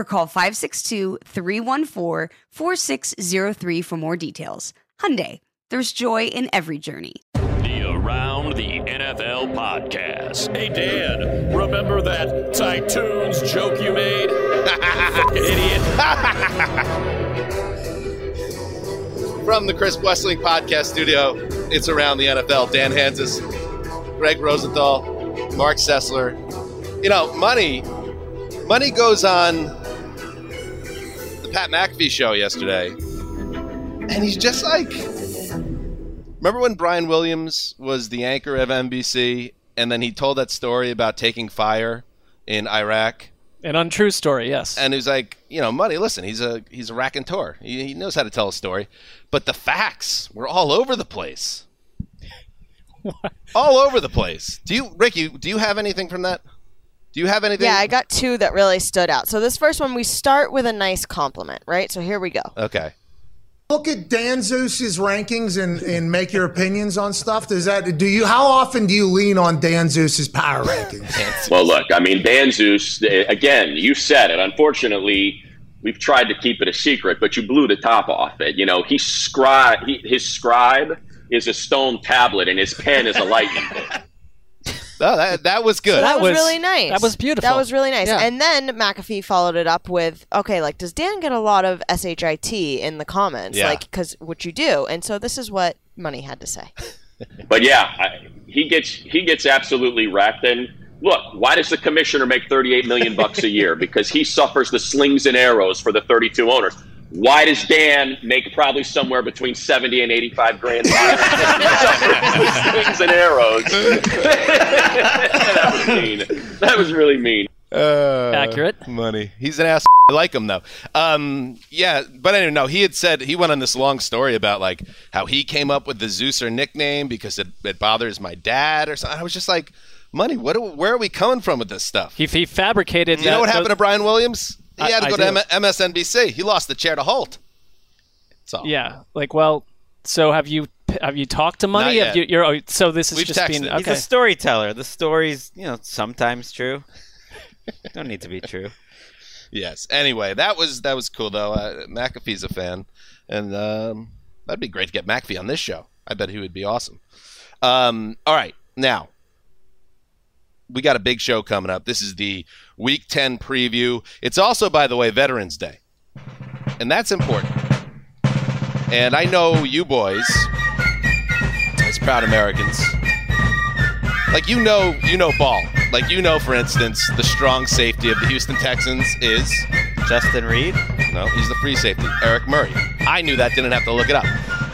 or call 562-314-4603 for more details. Hyundai, there's joy in every journey. The Around the NFL podcast. Hey, Dan, remember that Tytoons joke you made? Fucking idiot. From the Chris Wesseling Podcast Studio, it's Around the NFL. Dan Hanzus, Gregg Rosenthal, Marc Sessler. You know, money, money goes on the Pat McAfee show yesterday, and he's just like. Remember when Brian Williams was the anchor of NBC, and then he told that story about taking fire in Iraq? An untrue story, yes. And he was like, you know, money. Listen, he's a he's a raconteur. He, he knows how to tell a story, but the facts were all over the place. all over the place. Do you, Ricky? Do you have anything from that? Do you have anything? Yeah, I got two that really stood out. So this first one, we start with a nice compliment, right? So here we go. Okay. Look at Dan Zeus's rankings and, and make your opinions on stuff. Does that do you? How often do you lean on Dan Zeus's power rankings? Well, look, I mean, Dan Zeus, again, you said it. Unfortunately, we've tried to keep it a secret, but you blew the top off it. You know, he scribe, he, his scribe is a stone tablet, and his pen is a lightning bolt. Oh, that that was good. So that, was, really nice. that was beautiful. That was really nice. Yeah. And then McAfee followed it up with, okay, like, does Dan get a lot of shit in the comments? Yeah. Like, because what you do. And so this is what Money had to say. But yeah, I, he gets he gets absolutely wrecked. And look, why does the commissioner make thirty eight million bucks a year? Because he suffers the slings and arrows for the thirty two owners. Why does Dan make probably somewhere between seventy and eighty five grand a year? slings and arrows. that was mean. That was really mean. Uh, Accurate. Money. He's an ass. I like him though. Um, yeah, but anyway, no. He had said he went on this long story about like how he came up with the Zeuser nickname because it, it bothers my dad or something. I was just like, money. What? Are, where are we coming from with this stuff? He, he fabricated. you know what happened to Brian Williams? He had to I go do. to M- MSNBC. He lost the chair to Holt. That's all. Yeah, like well, so have you have you talked to money? Have you, you're oh, so this is We've just texted. being He's He's a storyteller. The story's, you know, sometimes true. Don't need to be true. Yes. Anyway, that was that was cool though. Uh, McAfee's a fan, and um, that'd be great to get McAfee on this show. I bet he would be awesome. Um, all right, now we got a big show coming up. This is the Week Ten preview. It's also, by the way, Veterans Day, and that's important. And I know you boys, as proud Americans, like you know, you know ball. Like you know, for instance, the strong safety of the Houston Texans is Justin Reid? no, he's the free safety, Eric Murray. I knew that, didn't have to look it up.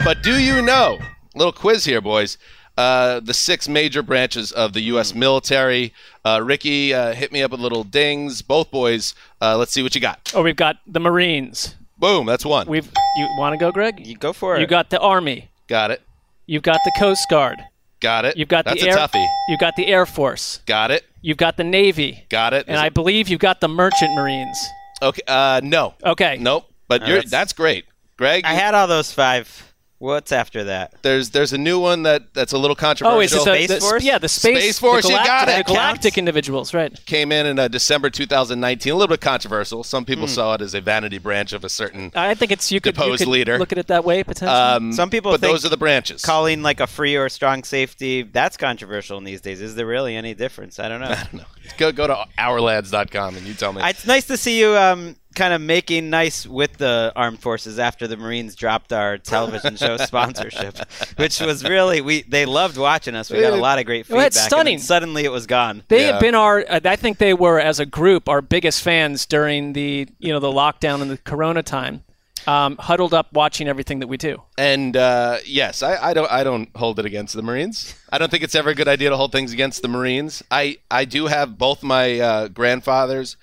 But do you know? Little quiz here, boys. Uh, the six major branches of the U.S. military. Uh, Ricky, uh, hit me up with little dings. Both boys. Uh, let's see what you got. oh, we've got the Marines. Boom, that's one. We've you want to go, Greg? You go for it. You got the Army. got it. You've got the Coast Guard. Got it. You've got That's the a Air. toughie. You've got the Air Force. Got it. You've got the Navy. Got it. And Is I it- believe you've got the Merchant Marines. Okay. Uh, no. Okay. Nope. But Uh, you're that's- that's great, Greg. I had all those five. What's after that? There's there's a new one that that's a little controversial. Oh, is it the, the yeah the space Space Force, the you got it. the galactic individuals right Came in in uh, December 2019. A little bit controversial. Some people Hmm. saw it as a vanity branch of a certain I think it's you could, you could leader. look at it that way potentially. Um, Some people but think those are the branches. Calling like a free or strong safety, that's controversial in these days. Is there really any difference? I don't know. I don't know. Go go to ourlads.com and you tell me. It's nice to see you um, kind of making nice with the armed forces after the Marines dropped our television show sponsorship, which was really we they loved watching us. We got a lot of great Well, feedback. it's and then stunning. suddenly it was gone. They have been our. uh, I think they were as a group our biggest fans during the you know the lockdown and the Corona time. Um, huddled up watching everything that we do. And uh, yes, I, I don't I don't hold it against the Marines. I don't think it's ever a good idea to hold things against the Marines. I, I do have both my uh, grandfathers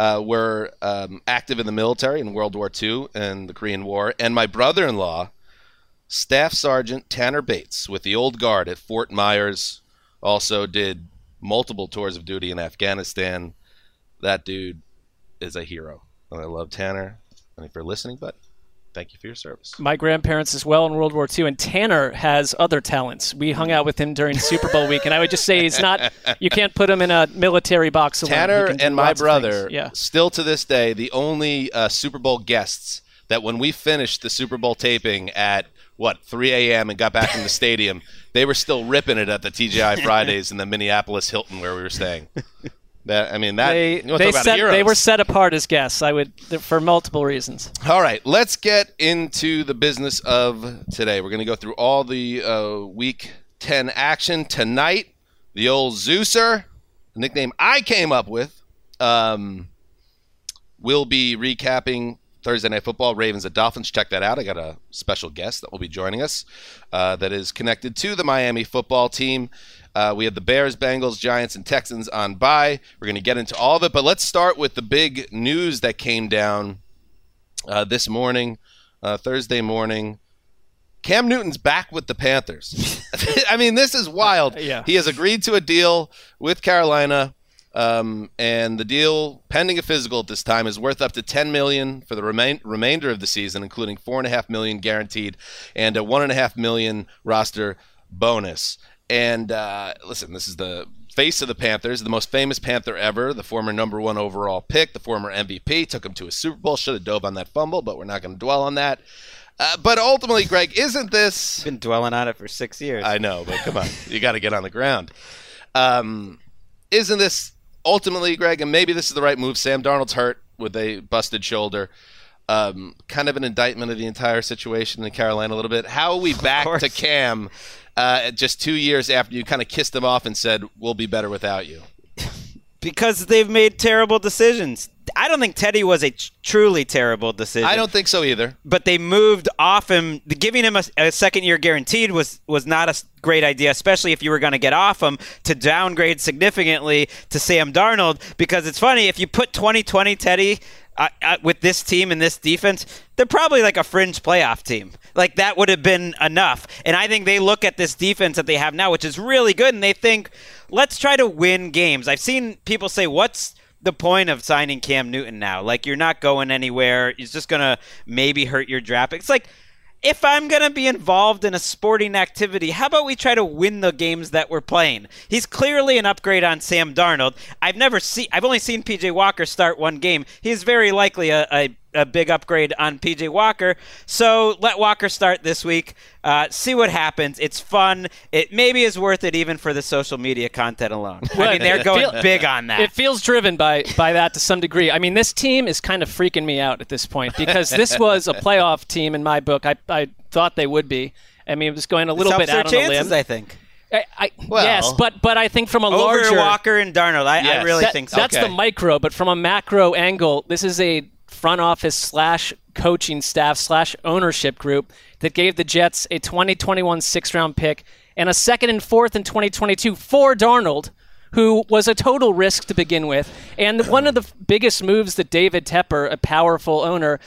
uh, were um, active in the military in World War II and the Korean War, and my brother-in-law, Staff Sergeant Tanner Bates, with the Old Guard at Fort Myers, also did multiple tours of duty in Afghanistan. That dude is a hero, and I love Tanner. And if you're listening, but thank you for your service. My grandparents as well in World War II, and Tanner has other talents. We hung out with him during Super Bowl week, and I would just say he's not. You can't put him in a military box. alone. Tanner and my brother. Yeah. still to this day, the only uh, Super Bowl guests that when we finished the Super Bowl taping at what 3 a.m. and got back from the stadium, they were still ripping it at the TGI Fridays in the Minneapolis Hilton where we were staying. That I mean that They, they, set, they were set apart as guests. I would for multiple reasons. All right, let's get into the business of today. We're going to go through all the uh, week 10 action tonight. The old Zeuser, the nickname I came up with, um, we'll be recapping Thursday Night Football, Ravens at Dolphins. Check that out. I got a special guest that will be joining us uh, that is connected to the Miami football team. Uh, we have the Bears, Bengals, Giants, and Texans on bye. We're going to get into all of it, but let's start with the big news that came down uh, this morning, uh, Thursday morning. Cam Newton's back with the Panthers. I mean, this is wild. Yeah. He has agreed to a deal with Carolina, um, and the deal, pending a physical at this time, is worth up to ten million for the remain- remainder of the season, including four and a half million guaranteed and a one and a half million roster bonus. And uh, listen, this is the face of the Panthers, the most famous Panther ever, the former number one overall pick, the former MVP, took him to a Super Bowl, should have dove on that fumble, but we're not going to dwell on that. Uh, but ultimately, Greg, isn't this? Been dwelling on it for six years. I know, but come on, you got to get on the ground. Um, isn't this ultimately, Greg? And maybe this is the right move. Sam Darnold's hurt with a busted shoulder. Um, kind of an indictment of the entire situation in Carolina a little bit. How are we back to Cam uh, just two years after you kind of kissed them off and said we'll be better without you? because they've made terrible decisions. I don't think Teddy was a tr- truly terrible decision. I don't think so either. But they moved off him. Giving him a, a second year guaranteed was was not a great idea, especially if you were going to get off him to downgrade significantly to Sam Darnold. Because it's funny if you put 2020 Teddy uh, uh, with this team and this defense, they're probably like a fringe playoff team. Like that would have been enough. And I think they look at this defense that they have now, which is really good, and they think, let's try to win games. I've seen people say, what's the point of signing Cam Newton now? Like you're not going anywhere. He's just gonna maybe hurt your draft. It's like if I'm going to be involved in a sporting activity, how about we try to win the games that we're playing? He's clearly an upgrade on Sam Darnold. I've never seen, I've only seen PJ Walker start one game. He's very likely a, a, a big upgrade on PJ Walker. So let Walker start this week. Uh, see what happens. It's fun. It maybe is worth it even for the social media content alone. I mean, they're going Feel- big on that. It feels driven by by that to some degree. I mean, this team is kind of freaking me out at this point because this was a playoff team in my book. I I thought they would be. I mean, it was going a little bit out their on a chances, limb. I think. I, I, Well- yes, but but I think from a Over larger Walker and Darnold, I, I really That- think so. That's the micro, but from a macro angle, this is a front office slash coaching staff slash ownership group that gave the Jets a 2021 six round pick and a second and fourth in 2022 for Darnold, who was a total risk to begin with. And one of the biggest moves that David Tepper, a powerful owner,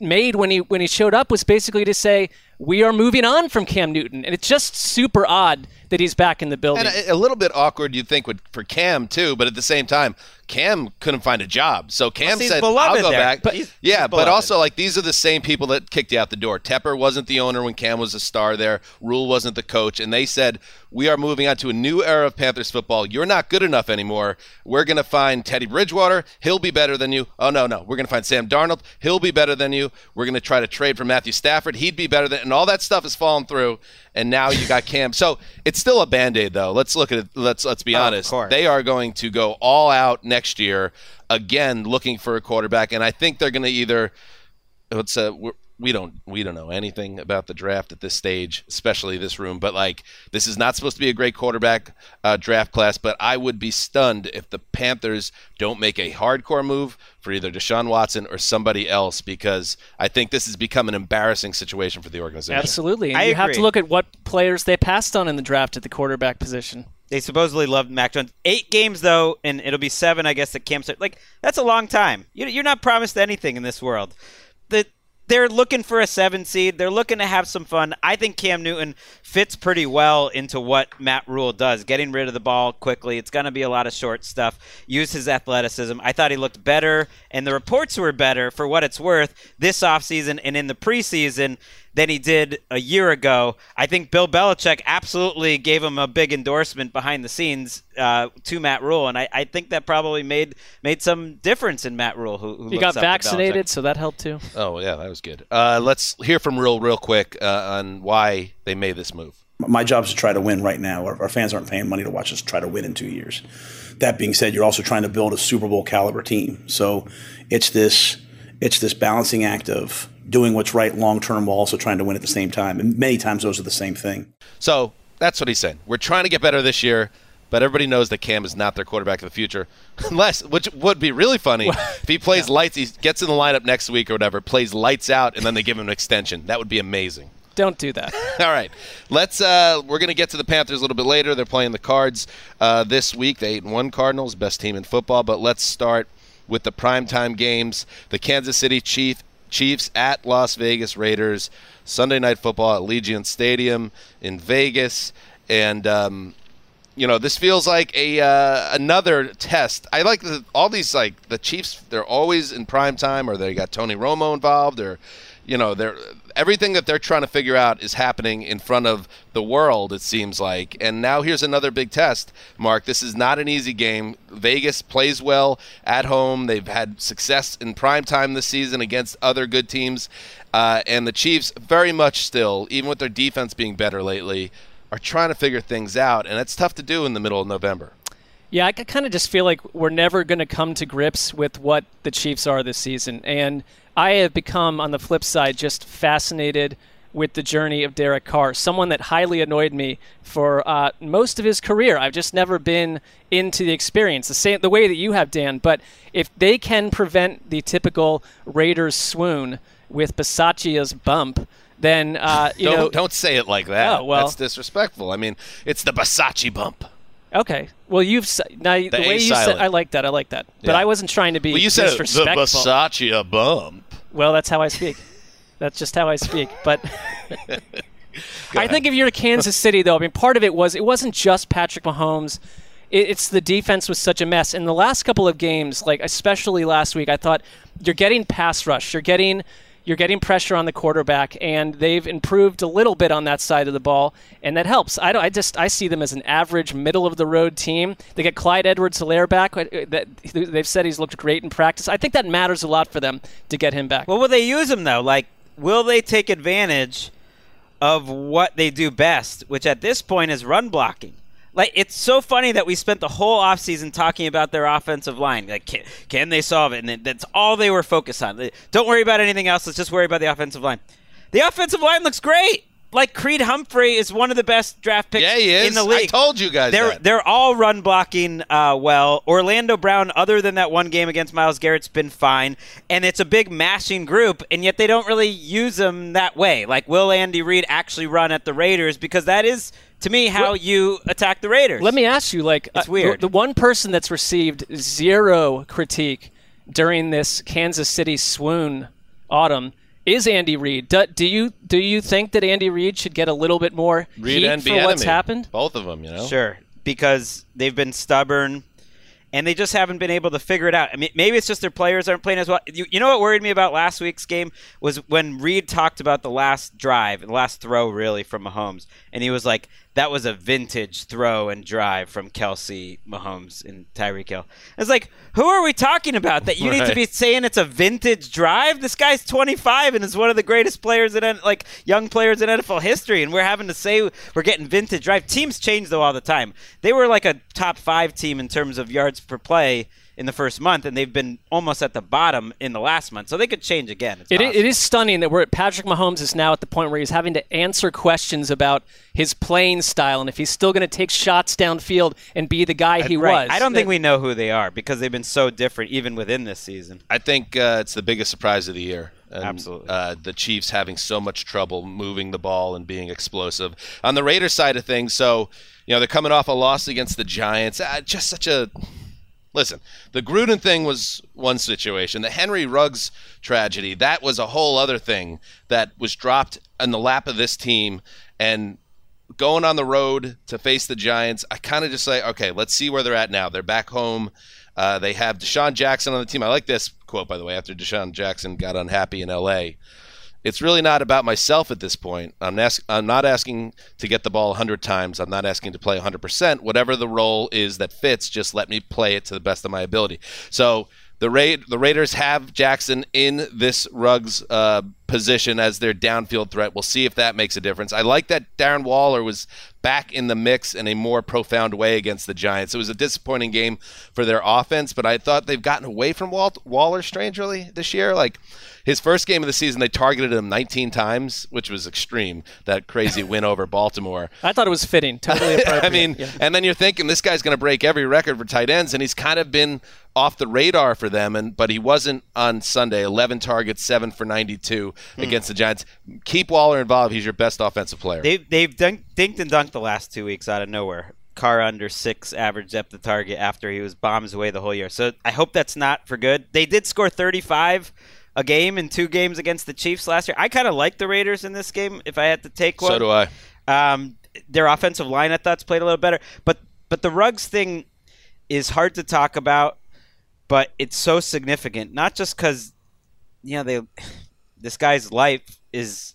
made when he when he showed up was basically to say we are moving on from Cam Newton. And it's just super odd that he's back in the building. And a, a little bit awkward, you'd think, would, for Cam too. But at the same time, Cam couldn't find a job, so Cam he's said, "I'll go there. back." But he's- yeah, he's but also like these are the same people that kicked you out the door. Tepper wasn't the owner when Cam was a star there. Rhule wasn't the coach, and they said, "We are moving on to a new era of Panthers football. You're not good enough anymore. We're going to find Teddy Bridgewater. He'll be better than you. Oh no, no, we're going to find Sam Darnold. He'll be better than you. We're going to try to trade for Matthew Stafford. He'd be better than." And all that stuff has fallen through, and now you got Cam. So it's still a band aid, though. Let's look at it. Let's let's be Oh, honest. They are going to go all out next year again, looking for a quarterback, and I think they're going to either. Uh, we're, we don't we don't know anything about the draft at this stage, especially this room. But like, this is not supposed to be a great quarterback uh, draft class. But I would be stunned if the Panthers don't make a hardcore move for either Deshaun Watson or somebody else, because I think this has become an embarrassing situation for the organization. Absolutely. And I you have to look at what players they passed on in the draft at the quarterback position. They supposedly loved Mac Jones. Eight games though, and it'll be seven, I guess. That Cam said, like that's a long time. You- You're not promised anything in this world. The they're looking for a seven seed. They're looking to have some fun. I think Cam Newton fits pretty well into what Matt Rhule does, getting rid of the ball quickly. It's going to be a lot of short stuff. Use his athleticism. I thought he looked better, and the reports were better for what it's worth this offseason and in the preseason than he did a year ago. I think Bill Belichick absolutely gave him a big endorsement behind the scenes uh, to Matt Rhule, and I, I think that probably made made some difference in Matt Rhule. Who, who He got vaccinated, so that helped too. Oh yeah, that was good. Uh, let's hear from Rhule real quick uh, on why they made this move. My job is to try to win right now. Our, our fans aren't paying money to watch us try to win in two years. That being said, you're also trying to build a Super Bowl caliber team. So it's this it's this balancing act of doing what's right long term while also trying to win at the same time. And many times those are the same thing. So that's what he said. We're trying to get better this year, but everybody knows that Cam is not their quarterback of the future. Unless, which would be really funny, if he plays lights, he gets in the lineup next week or whatever, plays lights out, and then they give him an extension. That would be amazing. Don't do that. All right, let's. Uh, we're going to get to the Panthers a little bit later. They're playing the Cards uh, this week. The eight and one Cardinals, best team in football. But let's start with the primetime games. The Kansas City Chief Chiefs at Las Vegas Raiders. Sunday night football at Allegiant Stadium in Vegas, and um, you know this feels like a uh, another test. I like the, all these like the Chiefs. They're always in prime time, or they got Tony Romo involved, or you know they're everything that they're trying to figure out is happening in front of the world. It seems like, and now here's another big test. Mark, this is not an easy game. Vegas plays well at home. They've had success in prime time this season against other good teams, uh, and the Chiefs very much still, even with their defense being better lately are trying to figure things out, and it's tough to do in the middle of November. Yeah, I kind of just feel like we're never going to come to grips with what the Chiefs are this season. And I have become, on the flip side, just fascinated with the journey of Derek Carr, someone that highly annoyed me for uh, most of his career. I've just never been into the experience, the same the way that you have, Dan. But if they can prevent the typical Raiders swoon with Bisaccia's bump, then uh, you don't, know. don't say it like that. Oh, well. That's disrespectful. I mean, it's the Bisaccia bump. Okay. Well, you've now the, way you said I like that. I like that. But Yeah. I wasn't trying to be Well, you said the. Bisaccia bump. Well, that's how I speak. That's just how I speak. But I think if you're Kansas City, though, I mean, part of it was it wasn't just Patrick Mahomes. It, it's the defense was such a mess. In the last couple of games, like especially last week, I thought you're getting pass rush. You're getting you're getting pressure on the quarterback, and they've improved a little bit on that side of the ball, and that helps. I, don't, I just I see them as an average, middle of the road team. They get Clyde Edwards-Helaire back. uh, they've said he's looked great in practice. I think that matters a lot for them to get him back. Well, will they use him though? Like, will they take advantage of what they do best, which at this point is run blocking? Like, it's so funny that we spent the whole offseason talking about their offensive line. Like, can, can they solve it? And that's all they were focused on. Don't worry about anything else. Let's just worry about the offensive line. The offensive line looks great. Like Creed Humphrey is one of the best draft picks Yeah, he is. in the I league. told you guys they're that. they're all run blocking uh, well. Orlando Brown, other than that one game against Myles Garrett's been fine, and it's a big mashing group, and yet they don't really use them that way. Like, will Andy Reid actually run at the Raiders? Because that is, to me, how you attack the Raiders. Let me ask you, like, It's uh, weird. The, the one person that's received zero critique during this Kansas City swoon autumn is Andy Reid. Do, do you do you think that Andy Reid should get a little bit more Reid heat and for Bieniemy. what's happened? Both of them, you know. Sure, because they've been stubborn and they just haven't been able to figure it out. I mean, maybe it's just their players aren't playing as well. You, you know what worried me about last week's game was when Reid talked about the last drive, the last throw really from Mahomes, and he was like, "That was a vintage throw and drive from Kelce, Mahomes, and Tyreek Hill." It's like, who are we talking about? That you need to be saying it's a vintage drive? This guy's 25 and is one of the greatest players in like young players in NFL history, and we're having to say we're getting vintage drive. Teams change though all the time. They were like a top five team in terms of yards per play in the first month, and they've been almost at the bottom in the last month, so they could change again. It, it is stunning that we're at Patrick Mahomes is now at the point where he's having to answer questions about his playing style and if he's still going to take shots downfield and be the guy he Right. was. I don't think we know who they are because they've been so different even within this season. I think uh, it's the biggest surprise of the year. And, Absolutely. Uh, the Chiefs having so much trouble moving the ball and being explosive. On the Raiders side of things, so, you know, they're coming off a loss against the Giants. Uh, just such a. Listen, the Gruden thing was one situation. The Henry Ruggs tragedy, that was a whole other thing that was dropped in the lap of this team. And going on the road to face the Giants, I kind of just say, okay, let's see where they're at now. They're back home. Uh, they have DeSean Jackson on the team. I like this quote, by the way, after DeSean Jackson got unhappy in L.A. It's really not about myself at this point. I'm, ask- I'm not asking to get the ball 100 times. I'm not asking to play 100%. Whatever the role is that fits, just let me play it to the best of my ability. So the Ra- the Raiders have Jackson in this Ruggs uh, position as their downfield threat. We'll see if that makes a difference. I like that Darren Waller was back in the mix in a more profound way against the Giants. It was a disappointing game for their offense, but I thought they've gotten away from Walt- Waller strangely this year. Like his first game of the season, they targeted him 19 times, which was extreme. That crazy win over Baltimore. I thought it was fitting. Totally appropriate. I mean, Yeah. and then you're thinking this guy's going to break every record for tight ends, and he's kind of been off the radar for them. And but he wasn't on Sunday. 11 targets, seven for 92 Hmm. against the Giants. Keep Waller involved. He's your best offensive player. They've they've dunk, dinked and dunked the last two weeks out of nowhere. Carr under six average depth of target after he was bombs away the whole year. So I hope that's not for good. They did score 35 a game in two games against the Chiefs last year. I kind of like the Raiders in this game. If I had to take one, so do I. Um, their offensive line, I thought's played a little better, but but the Ruggs thing is hard to talk about, but it's so significant. Not just because you know they this guy's life is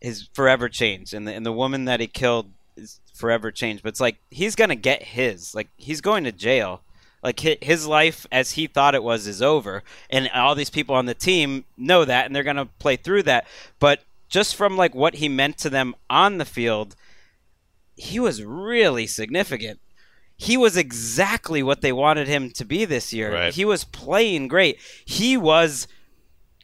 is forever changed, and the and the woman that he killed is forever changed. But it's like he's gonna get his. Like he's going to jail. Like his life as he thought it was is over, and all these people on the team know that, and they're gonna play through that. But just from like what he meant to them on the field, he was really significant. He was exactly what they wanted him to be this year. Right. He was playing great. He was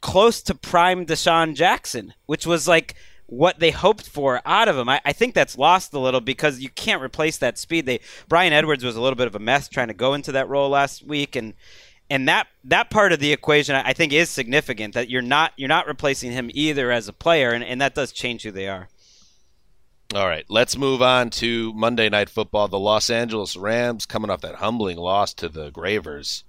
close to prime DeSean Jackson, which was like what they hoped for out of him. I, I think that's lost a little because you can't replace that speed. They Bryan Edwards was a little bit of a mess trying to go into that role last week, and and that that part of the equation I think is significant. That you're not you're not replacing him either as a player, and, and that does change who they are. All right, let's move on to Monday Night Football. The Los Angeles Rams coming off that humbling loss to the Gravers.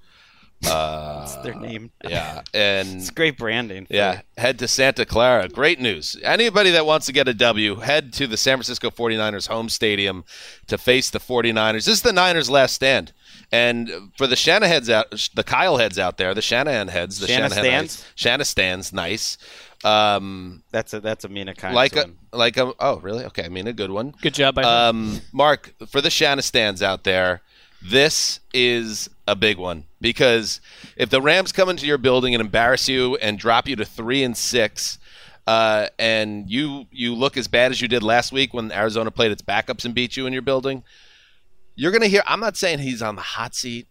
Uh, That's their name. Yeah, and It's great branding. for- Yeah, head to Santa Clara. Great news. Anybody that wants to get a W, head to the San Francisco 49ers home stadium to face the 49ers. This is the Niners' last stand. And for the Shanaheads out, the Kyle heads out there, the Shanahan heads, the Shanahan Shanahan stands? Shanahan stands, nice. Um, That's a that's a Mina kind like a one. like a oh really okay I mean a good one Good job by um Mark for the Shanna stands out there this is a big one because if the Rams come into your building and embarrass you and drop you to three and six uh, and you you look as bad as you did last week when Arizona played its backups and beat you in your building you're gonna hear I'm not saying he's on the hot seat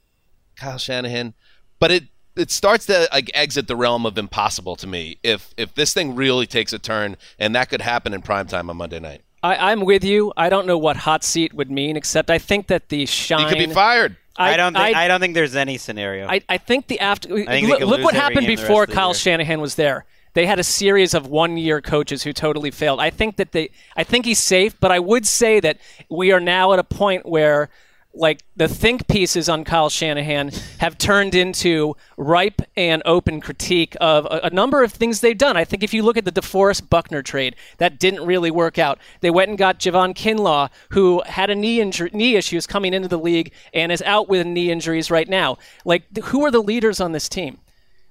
Kyle Shanahan but it it starts to like exit the realm of impossible to me if if this thing really takes a turn and that could happen in prime time on Monday night. I, I'm with you. I don't know what hot seat would mean, except I think that the shine. He could be fired. I, don't think I, I, don't think there's any scenario. I, I think the after. think they look could look what happened before rest of the Kyle. Shanahan was there. They had a series of one-year coaches who totally failed. I think that they. I think he's safe, but I would say that we are now at a point where like the think pieces on Kyle Shanahan have turned into ripe and open critique of a, a number of things they've done. I think if you look at the DeForest Buckner trade, that didn't really work out. They went and got Javon Kinlaw, who had a knee injury, knee issues coming into the league and is out with knee injuries right now. Like, who are the leaders on this team?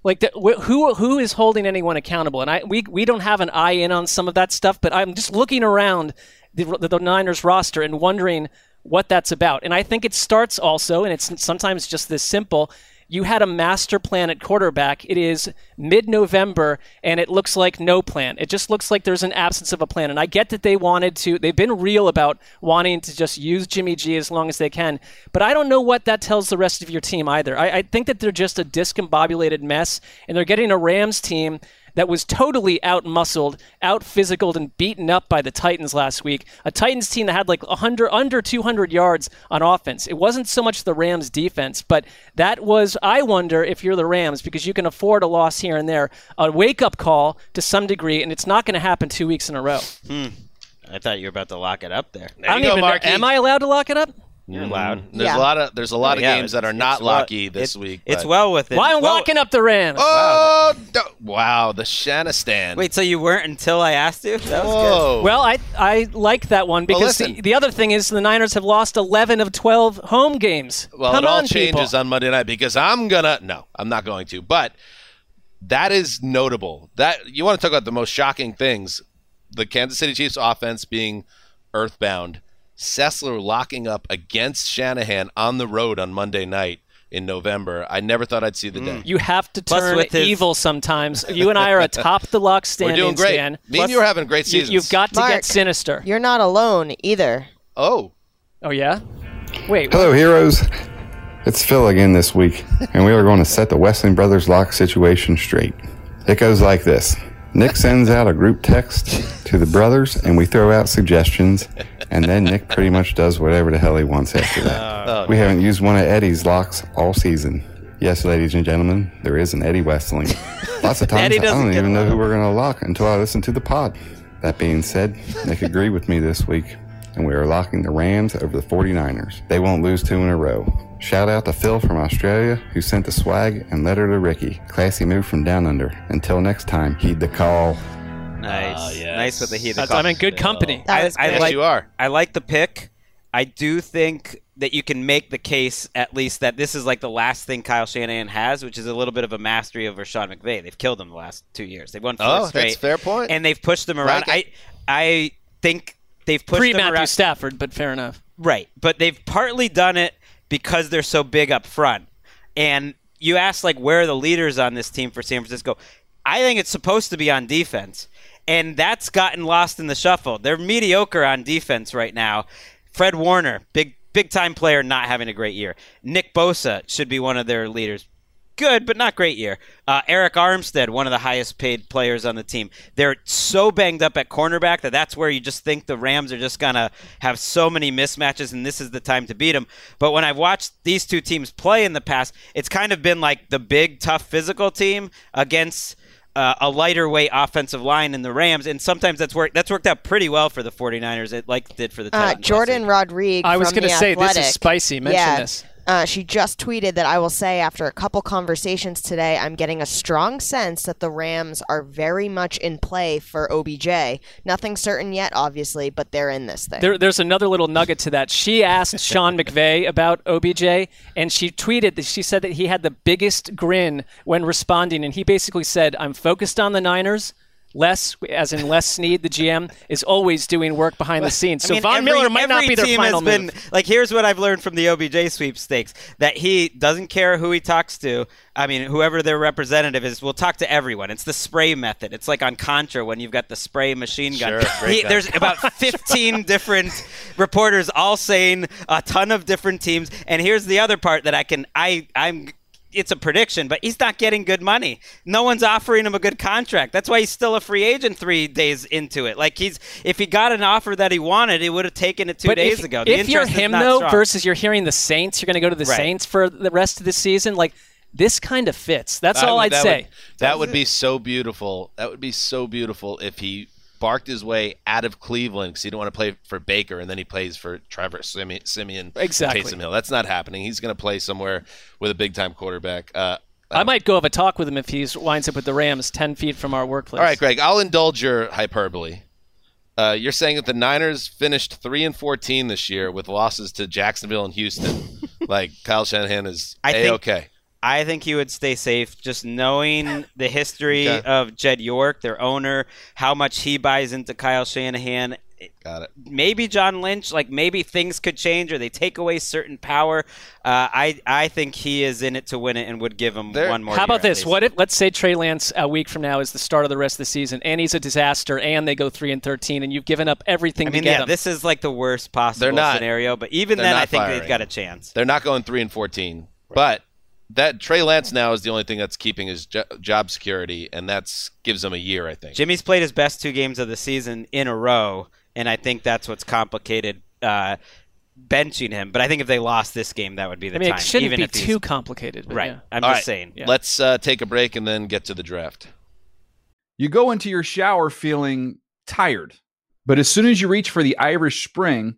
Like the, wh- who who is holding anyone accountable? And I we we don't have an eye in on some of that stuff, but I'm just looking around the, the, the Niners roster and wondering what that's about. And I think it starts also, and it's sometimes just this simple. You had a master plan at quarterback. It is mid November, and it looks like no plan. It just looks like there's an absence of a plan. And I get that they wanted to, they've been real about wanting to just use Jimmy G as long as they can. But I don't know what that tells the rest of your team either. I, I think that they're just a discombobulated mess, and they're getting a Rams team that was totally out muscled, out physicaled, and beaten up by the Titans last week. A Titans team that had like 100, under 200 yards on offense. It wasn't so much the Rams defense, but that was, I wonder if you're the Rams, because you can afford a loss here and there, a wake up call to some degree, and it's not going to happen two weeks in a row. Hmm. I thought you were about to lock it up there. I don't even know. Am I allowed to lock it up? You're loud. Mm-hmm. There's a lot of there's a lot Oh, of yeah, games that are not it's well- locky this it- week. It's but- well within. Why I'm well, locking up the Rams? Oh d- wow, the Shanistan. Wait, so you weren't until I asked you? That was Whoa. Well, I I like that one because listen. the, the other thing is the Niners have lost 11 of 12 home games. Well, Come it all on, people. changes on Monday night because I'm gonna no, I'm not going to. But that is notable. That you want to talk about the most shocking things: the Kansas City Chiefs offense being earthbound, Sessler locking up against Shanahan on the road on Monday night in November. I never thought I'd see the mm. day. You have to Plus turn with his- evil sometimes. You and I are atop the lock We're doing great. Stan. Me and you are having great You, seasons. you've got to Mark. get sinister. You're not alone either. oh, Oh yeah. Wait. Hello, heroes. It's Phil again this week, and we are going to set the Wesseling Brothers lock situation straight. It goes like this Nick sends out a group text to the brothers, and we throw out suggestions, and then Nick pretty much does whatever the hell he wants after that. Oh, we haven't used one of Eddie's locks all season. Yes, ladies and gentlemen, there is an Eddie Wesseling. Lots of times I don't even know who we're going to lock until I listen to the pod. That being said, Nick agreed with me this week, and we are locking the Rams over the 49ers. They won't lose two in a row. Shout out to Phil from Australia who sent the swag and letter to Ricky. Classy move from down under. Until next time, heed the call. nice. Ah, yes. Nice with the heat. That's- I'm in good company. I, I yes, like you are. I like the pick. I do think that you can make the case at least that this is like the last thing Kyle Shanahan has, which is a little bit of a mastery over Sean McVay. They've killed him the last two years. They've won four Oh, straight. that's fair point. And they've pushed them around. Like I I think they've pushed Pre them Matthew around. Stafford, but fair enough. Right, but they've partly done it because they're so big up front. And you ask like where are the leaders on this team for San Francisco? I think it's supposed to be on defense. And that's gotten lost in the shuffle. They're mediocre on defense right now. Fred Warner, big big time player not having a great year. Nick Bosa should be one of their leaders. Good, but not great year. Uh, Arik Armstead, one of the highest paid players on the team. They're so banged up at cornerback that that's where you just think the Rams are just going to have so many mismatches, and this is the time to beat them. But when I've watched these two teams play in the past, it's kind of been like the big, tough physical team against uh, a lighter weight offensive line in the Rams, and sometimes that's worked. That's worked out pretty well for the 49ers. It like it did for the Uh, Titans. last Jourdan. Rodriguez. I was going to say this is spicy. Mention yeah, this. Uh, she just tweeted that I will say after a couple conversations today, I'm getting a strong sense that the Rams are very much in play for OBJ. Nothing certain yet, obviously, but they're in this thing. There, there's another little nugget to that. She asked Sean McVay about OBJ, and she tweeted that she said that he had the biggest grin when responding, and he basically said, "I'm focused on the Niners." Les, as in Les Snead, the GM, is always doing work behind the scenes. I So mean, Von every- Miller might not every be their team final has been, move. Like, here's what I've learned from the OBJ sweepstakes: that he doesn't care who he talks to. I mean, whoever their representative is, will talk to everyone. It's the spray method. It's like on Contra when you've got the spray machine gun. Sure, He- gun. there's about 15 different reporters all saying a ton of different teams. And here's the other part that I can I I'm it's a prediction, but he's not getting good money. No one's offering him a good contract. That's why he's still a free agent three days into it. Like he's if he got an offer that he wanted, he would have taken it two But days if, ago. The if you're him though, strong. versus you're hearing the Saints, you're going to go to the Right. Saints for the rest of the season. Like this kind of fits. That's I all would- I'd that say. Would, that would be so beautiful. That would be so beautiful if he barked his way out of Cleveland because he didn't want to play for Baker, and then he plays for Trevor Siemian, Siemian Exactly. Taysom Hill. That's not happening. He's going to play somewhere with a big time quarterback. Uh, I might go have a talk with him if he winds up with the Rams 10 feet from our workplace. all right, Greg, I'll indulge your hyperbole. Uh, you're saying that the Niners finished three and fourteen this year with losses to Jacksonville and Houston. like Kyle Shanahan is I a okay. I think he would stay safe, just knowing the history Okay. of Jed York, their owner, how much he buys into Kyle Shanahan. Got it. Maybe John Lynch, like maybe things could change or they take away certain power. Uh, I I think he is in it to win it and would give him one more. How about year at this? least. What if let's say Trey Lance a week from now is the start of the rest of the season, and he's a disaster, and they go three and thirteen, and you've given up everything I mean, to get yeah, him. this is like the worst possible not- scenario, but even then, I think firing they've got a chance. They're not going three and fourteen, but that Trey Lance now is the only thing that's keeping his jo- job security, and that's gives him a year, I think. Jimmy's played his best two games of the season in a row, and I think that's what's complicated uh, benching him. But I think if they lost this game, that would be the I mean, time. it shouldn't even be too complicated. Right. yeah. I'm All just right, saying. Let's uh, take a break and then get to the draft. You go into your shower feeling tired, but as soon as you reach for the Irish Spring,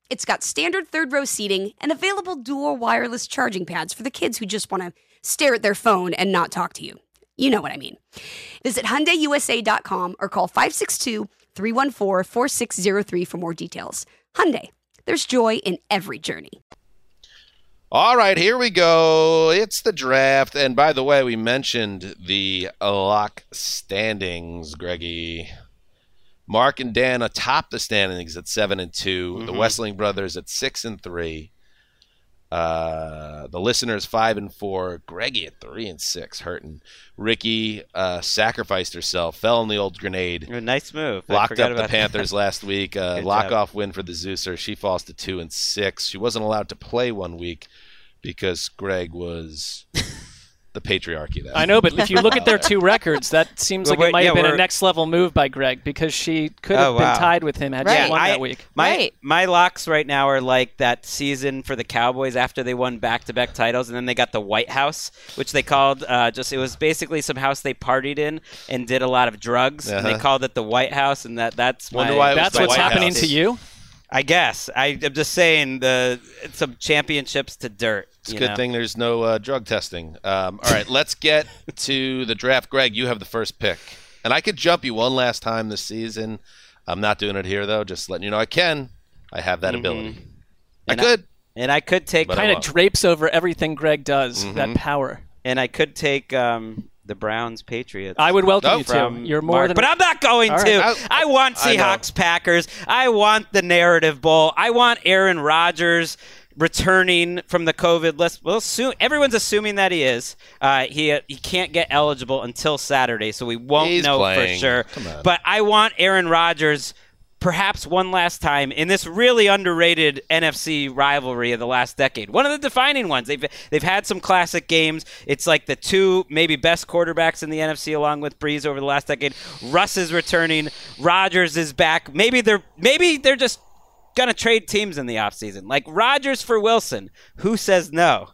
it's got standard third row seating and available dual wireless charging pads for the kids who just want to stare at their phone and not talk to you. You know what I mean. Visit HyundaiUSA.com or call 562-314-4603 for more details. Hyundai, there's joy in every journey. All right, here we go. It's the draft. And by the way, we mentioned the lock standings, Greggy. Mark and Dan atop the standings at seven and 2 The Mhm. Wesseling brothers at six and three. Uh, the listeners five and four. Greggy at three and six, hurting. Ricky uh, sacrificed herself, fell on the old grenade. Nice move. I Locked forgot up the Panthers that. last week. Uh, Good lock job. off win for the Zeuser. She falls to two and six. She wasn't allowed to play one week because Greg was the patriarchy. That I know, but if you look at their two records, that seems Well, like it might yeah, have been a we're- next level move by Greg because she could have Oh, been wow. tied with him had she won I- that week. My my locks right now are like that season for the Cowboys after they won back to back titles, and then they got the White House, which they called uh, just it was basically some house they partied in and did a lot of drugs, and they Uh-huh. called it the White House, and that that's Wonder my, why That's the what's White happening House. to you. I guess I, I'm just saying the some championships to dirt. It's a good know? thing there's no uh, drug testing. Um, all right, let's get to the draft. Greg, you have the first pick. And I could jump you one last time this season. I'm not doing it here, though. Just letting you know I can. I have that Mhm. ability. I And I- could. and I could take Kind of drapes over everything Greg does. Mhm. That power. and I could take um, the Browns Patriots. I would welcome Nope. you to. from You're more Mark, than. but I'm not going All to. right. I, want I. Seahawks Packers. I want the narrative bowl. I want Aaron Rodgers returning from the COVID list. Well, soon everyone's assuming that he is. Uh, he he can't get eligible until Saturday, so we won't He's know playing. for sure. But I want Aaron Rodgers. Perhaps one last time in this really underrated NFC rivalry of the last decade, one of the defining ones. They've they've had some classic games. It's like the two maybe best quarterbacks in the NFC, along with Brees over the last decade. Russ is returning. Rodgers is back. Maybe they're maybe they're just gonna trade teams in the offseason. like Rodgers for Wilson. Who says no?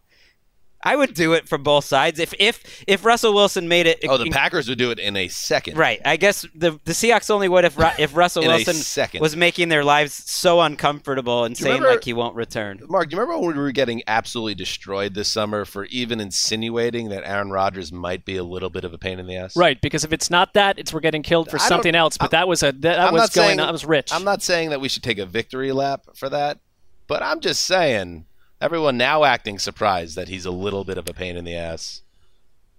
I would do it from both sides. If if if Russell Wilson made it, Oh, the Packers would do it in a second. Right. I guess the the Seahawks only would if if Russell Wilson second. was making their lives so uncomfortable and saying remember- like he won't return. Mark, do you remember when we were getting absolutely destroyed this summer for even insinuating that Aaron Rodgers might be a little bit of a pain in the ass? Right, because if it's not that, it's we're getting killed for I something else. But that was a that, that was going. saying- on. That was rich. I'm not saying that we should take a victory lap for that, but I'm just saying everyone now acting surprised that he's a little bit of a pain in the ass.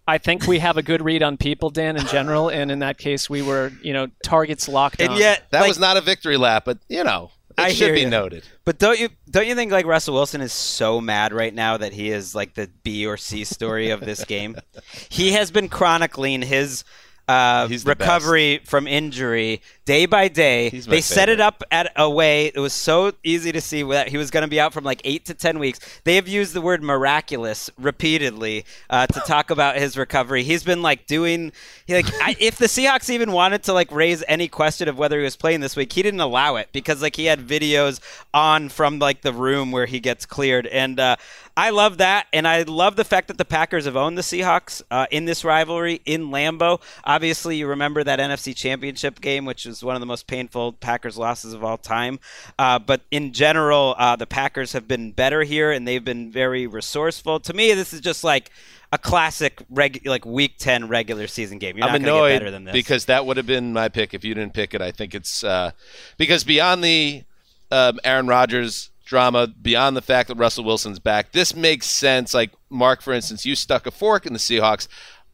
I think we have a good read on people, Dan, in general, and in that case, we were, you know, targets locked And on. yet, That like, was not a victory lap, but you know, it I should be you. noted. But don't you don't you think like Russell Wilson is so mad right now that he is like the B or C story of this game? he has been chronicling his uh, recovery from injury day by day. They set it up at a way it was so easy to see that he was going to be out from like eight to ten weeks. They have used the word miraculous repeatedly uh, to talk about his recovery. He's been like doing he, like I, if the Seahawks even wanted to like raise any question of whether he was playing this week, he didn't allow it because like he had videos on from like the room where he gets cleared and. Uh, I love that, and I love the fact that the Packers have owned the Seahawks uh, in this rivalry in Lambeau. Obviously, you remember that NFC Championship game, which was one of the most painful Packers losses of all time. Uh, but in general, uh, the Packers have been better here, and they've been very resourceful. To me, this is just like a classic, reg- like Week Ten regular season game. You're I'm not annoyed get better than this. because that would have been my pick if you didn't pick it. I think it's uh, because beyond the um, Aaron Rodgers drama, beyond the fact that Russell Wilson's back, this makes sense. Like Mark, for instance, you stuck a fork in the Seahawks.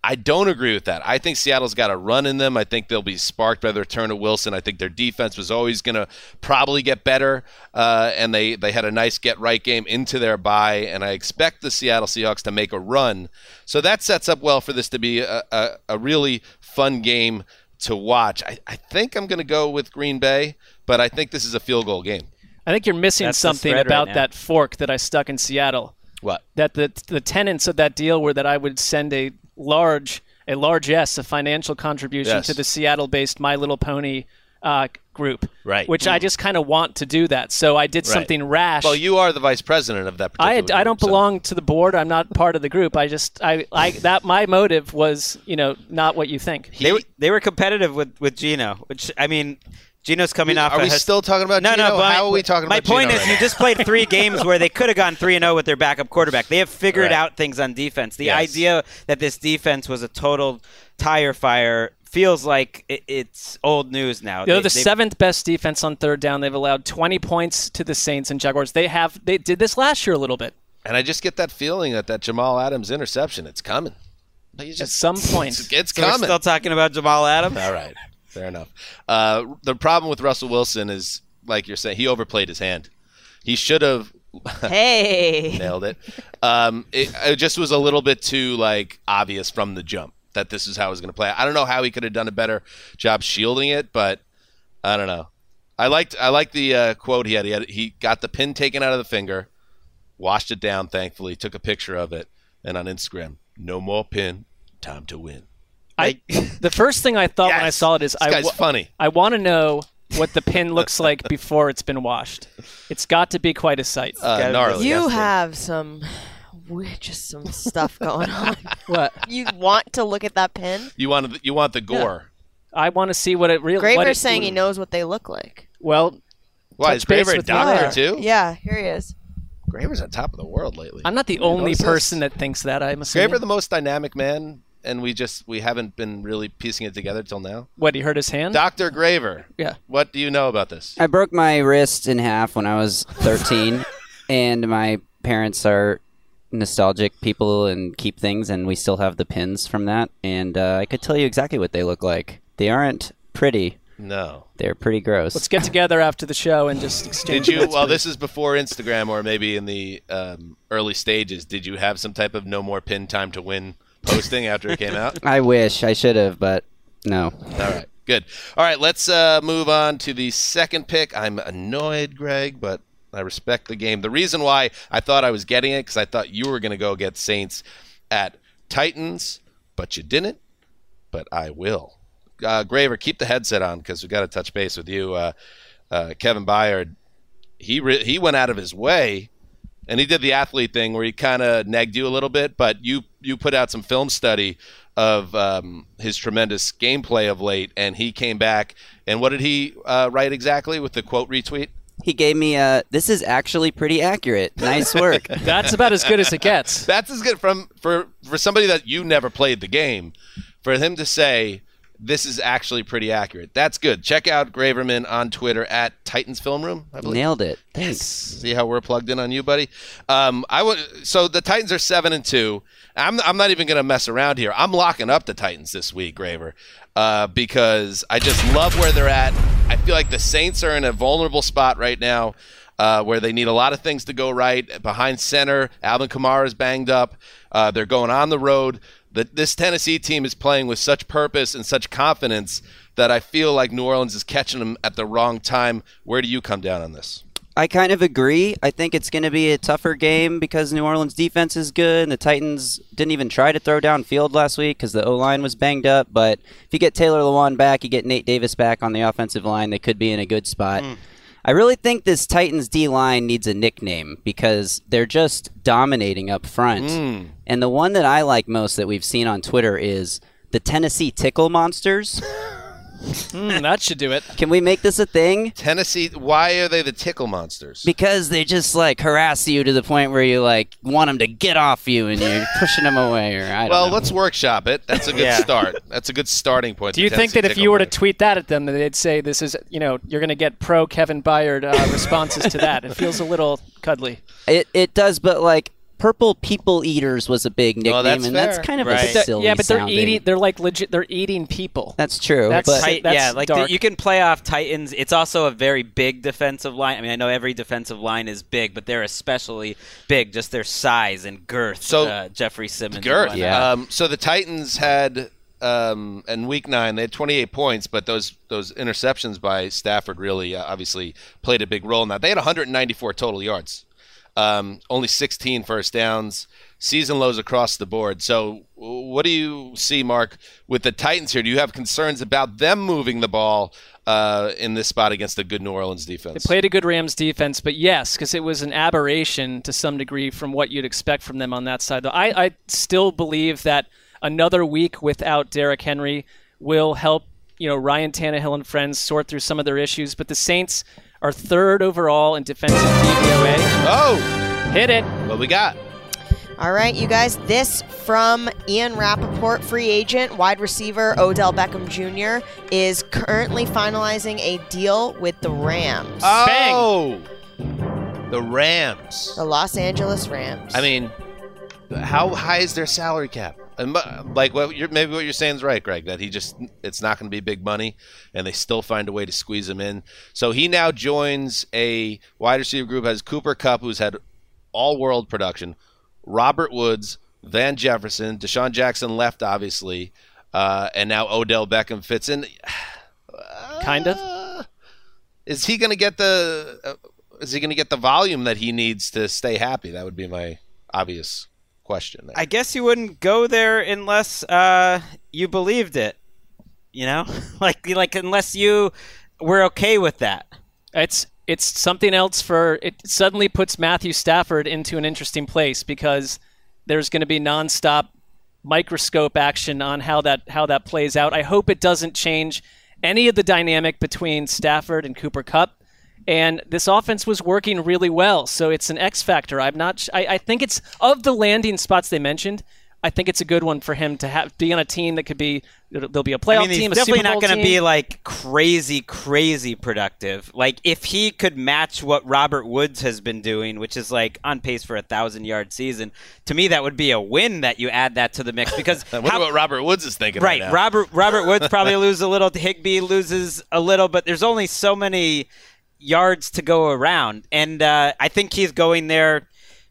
I don't agree with that. I think Seattle's got a run in them. I think they'll be sparked by the return of Wilson. I think their defense was always going to probably get better, uh, and they they had a nice get right game into their bye. And I expect the Seattle Seahawks to make a run. So that sets up well for this to be a, a, a really fun game to watch. I, I think I'm going to go with Green Bay, but I think this is a field goal game. I think you're missing That's something spread right about that fork that I stuck in Seattle. What? That the the tenets of that deal were that I would send a large a large yes, a financial contribution Yes. to the Seattle-based My Little Pony uh, group. Right. Which I just kind of want to do that. So I did Right. something rash. Well, you are the vice president of that. I, Particular I don't so- belong to the board. I'm not part of the group. I just I, I that my motive was you know not what you think. they were, they were competitive with with Gino, which I mean. Gino's coming off. Are a we his- still talking about no, Gino? No, but How are we talking My about point Gino is, right you just played three games where they could have gone three and zero with their backup quarterback. They have figured Right. out things on defense. The Yes. idea that this defense was a total tire fire feels like it, it's old news now. They're They- the they- seventh best defense on third down. They've allowed 20 points to the Saints and Jaguars. They have they did this last year a little bit. And I just get that feeling that that Jamal Adams interception, it's coming. He's At some point. it's, it's So we're coming. still talking about Jamal Adams. All right, fair enough. Uh, the problem with Russell Wilson is, like you're saying, he overplayed his hand. He should have Hey. nailed it. Um, it. It just was a little bit too like obvious from the jump that this is how it was going to play. I don't know how he could have done a better job shielding it, but I don't know. I liked I liked the uh, quote he had. He had he got the pin taken out of the finger, washed it down. Thankfully, took a picture of it, and on Instagram, no more pin, time to win. I the first thing I thought when I saw it is This I guy's wa- funny. I want to know what the pin looks like before it's been washed. It's got to be quite a sight. Uh, gnarly. You have some, just some stuff going on. what? You want to look at that pin? You want the, you want the gore. I want to see what it really. what Graver's it- saying he knows what they look like. Well, Why touch is Graver a with me doctor later. too? Yeah, here he is. Graver's on top of the world lately. I'm not the You notice only this? person that thinks that. I'm assuming. Graver the most dynamic man, and we just we haven't been really piecing it together till now. what he hurt his hand. Doctor Graver. Yeah. What do you know about this? I broke my wrist in half when I was 13, and my parents are nostalgic people and keep things, and we still have the pins from that. And uh, I could tell you exactly what they look like. They aren't pretty. No. They're pretty gross. Let's get together after the show and just exchange. Did you? Well, please. this is before Instagram, or maybe in the um, early stages. Did you have some type of no more pin time to win posting after it came out? I wish I should have, but no. All right, good. All right, let's uh, move on to the second pick. I'm annoyed, Greg, but I respect the game. The reason why I thought I was getting it because I thought you were going to go get Saints at Titans, but you didn't. But I will. Uh, Graver, keep the headset on because we got to touch base with you. Uh, uh, Kevin Byard, he re- he went out of his way and he did the athlete thing where he kind of nagged you a little bit, but you you put out some film study of um, his tremendous gameplay of late, and he came back. And what did he uh, write exactly with the quote retweet? He gave me a. This is actually pretty accurate. Nice work. That's about as good as it gets. That's as good from for for somebody that you never played the game, for him to say this is actually pretty accurate. That's good. Check out Graverman on Twitter at Titans Film Room. I believe. Nailed it. Thanks. See how we're plugged in on you, buddy. Um, I would. So the Titans are seven and two. I'm I'm not even going to mess around here. I'm locking up the Titans this week, Graver, uh, because I just love where they're at. I feel like the Saints are in a vulnerable spot right now. Uh, where they need a lot of things to go right. Behind center, Alvin Kamara is banged up. Uh, they're going on the road. The, this Tennessee team is playing with such purpose and such confidence that I feel like New Orleans is catching them at the wrong time. Where do you come down on this? I kind of agree. I think it's going to be a tougher game because New Orleans defense is good, and the Titans didn't even try to throw down field last week because the O line was banged up. But if you get Taylor Lewan back, you get Nate Davis back on the offensive line, they could be in a good spot. Hmm. I really think this Titans D line needs a nickname because they're just dominating up front. Mm. And the one that I like most that we've seen on Twitter is the Tennessee Tickle Monsters. Mm, that should do it. Can we make this a thing? Tennessee. Why are they the tickle monsters? Because they just like harass you to the point where you like want them to get off you and you're pushing them away. Or I well, know. let's workshop it. That's a good Yeah. start. That's a good starting point. Do you the think that if you were to tweet that at them, that they'd say this is, you know, you're going to get pro Kevin Byard uh, responses to that? It feels a little cuddly. It it does, but like purple people eaters was a big nickname, Oh, that's and that's kind of Right. a But they're- silly yeah, but they're sounding. eating. They're like legit. They're eating people. That's true. That's- but Tight- that's yeah, like the, you can play off Titans. It's also a very big defensive line. I mean, I know every defensive line is big, but they're especially big, just their size and girth. So- uh, Jeffrey Simmons, girth. whatnot. Um, so the Titans had um, in week nine they had 28 points, but those those interceptions by Stafford really uh, obviously played a big role in that. They had 194 total yards, um, only 16 first downs, season lows across the board. So what do you see, Mark, with the Titans here? Do you have concerns about them moving the ball? Uh, in this spot against a good New Orleans defense? They played a good Rams defense, but yes, because it was an aberration to some degree from what you'd expect from them on that side. Though I, I still believe that another week without Derrick Henry will help you know Ryan Tannehill and friends sort through some of their issues. But the Saints are third overall in defensive DVOA. Oh, hit it! What we got? All right, you guys. This from Ian Rapoport, free agent, wide receiver Odell Beckham Jr. is currently finalizing a deal with the Rams. Oh, the Rams. The Los Angeles Rams. I mean, how high is their salary cap? And like what you're, maybe what you're saying is right, Greg. That he just it's not going to be big money, and they still find a way to squeeze him in. So he now joins a wide receiver group has Cooper Kupp, who's had all world production, Robert Woods, Van Jefferson, DeSean Jackson left, obviously, uh, and now Odell Beckham fits in. Kind of. Is he going to get the? Uh, is he going to get the volume that he needs to stay happy? That would be my obvious question. I guess you wouldn't go there unless uh, you believed it. You know, like like unless you were okay with that. It's it's something else for it suddenly puts Matthew Stafford into an interesting place because there's going to be nonstop microscope action on how that how that plays out. I hope it doesn't change any of the dynamic between Stafford and Cooper Kupp. And this offense was working really well, so it's an X factor. I'm not. I, I think it's of the landing spots they mentioned. I think it's a good one for him to have be on a team that could be. There'll be a playoff I mean, he's team. a definitely Super not going to be like crazy, crazy productive. Like if he could match what Robert Woods has been doing, which is like on pace for a thousand yard season, to me that would be a win that you add that to the mix because I wonder what Robert Woods is thinking right, right, now. Robert Robert Woods probably lose a little. Higbee loses a little, but there's only so many yards to go around, and uh, I think he's going there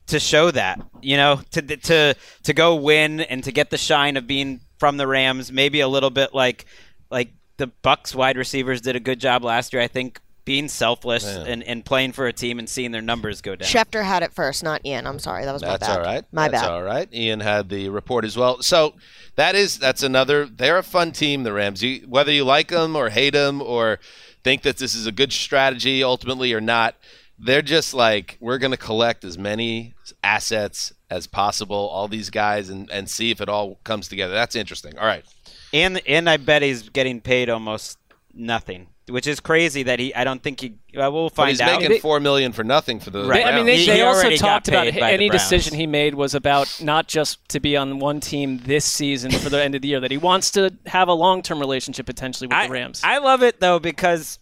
to show that. You know, to to to go win and to get the shine of being from the Rams. Maybe a little bit like like the Bucs wide receivers did a good job last year. I think being selfless Yeah. and, and playing for a team and seeing their numbers go down. Schefter had it first, not Ian. I'm sorry, that was my bad. That's bad. all right. My that's bad. all right. Ian had the report as well. So that is that's another. They're a fun team, the Rams. You, whether you like them or hate them or think that this is a good strategy ultimately or not, they're just like we're going to collect as many assets as possible, all these guys, and and see if it all comes together. That's interesting. All right. And and I bet he's getting paid almost nothing, which is crazy. That he, I don't think he. We'll But find he's out. making four million for nothing for the. They- I mean, they, He- they he also talked about paid any decision he made was about not just to be on one team this season for the end of the year, that he wants to have a long term relationship potentially with the Rams. I love it though because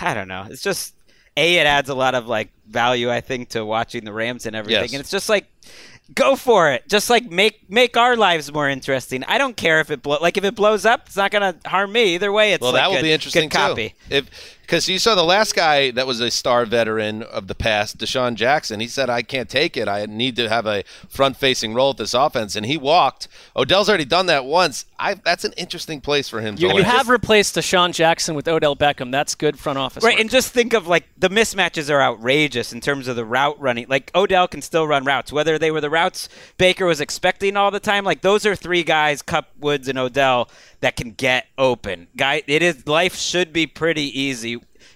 I don't know. It's just a it adds a lot of like value I think to watching the Rams and everything, Yes. and it's just like go for it. Just like make make our lives more interesting. I don't care if it blow like if it blows up, it's not gonna harm me either way. It's well, like that will good- be interesting good copy. too. If because you saw the last guy that was a star veteran of the past, DeSean Jackson. He said, "I can't take it. I need to have a front-facing role at this offense," and he walked. Odell's already done that once. I that's an interesting place for him. You, to you have replaced DeSean Jackson with Odell Beckham. That's good front office. Right, work. and just think of like the mismatches are outrageous in terms of the route running. Like Odell can still run routes, whether they were the routes Baker was expecting all the time. Like those are three guys, Kupp, Woods, and Odell, that can get open. Guy, it is life should be pretty easy.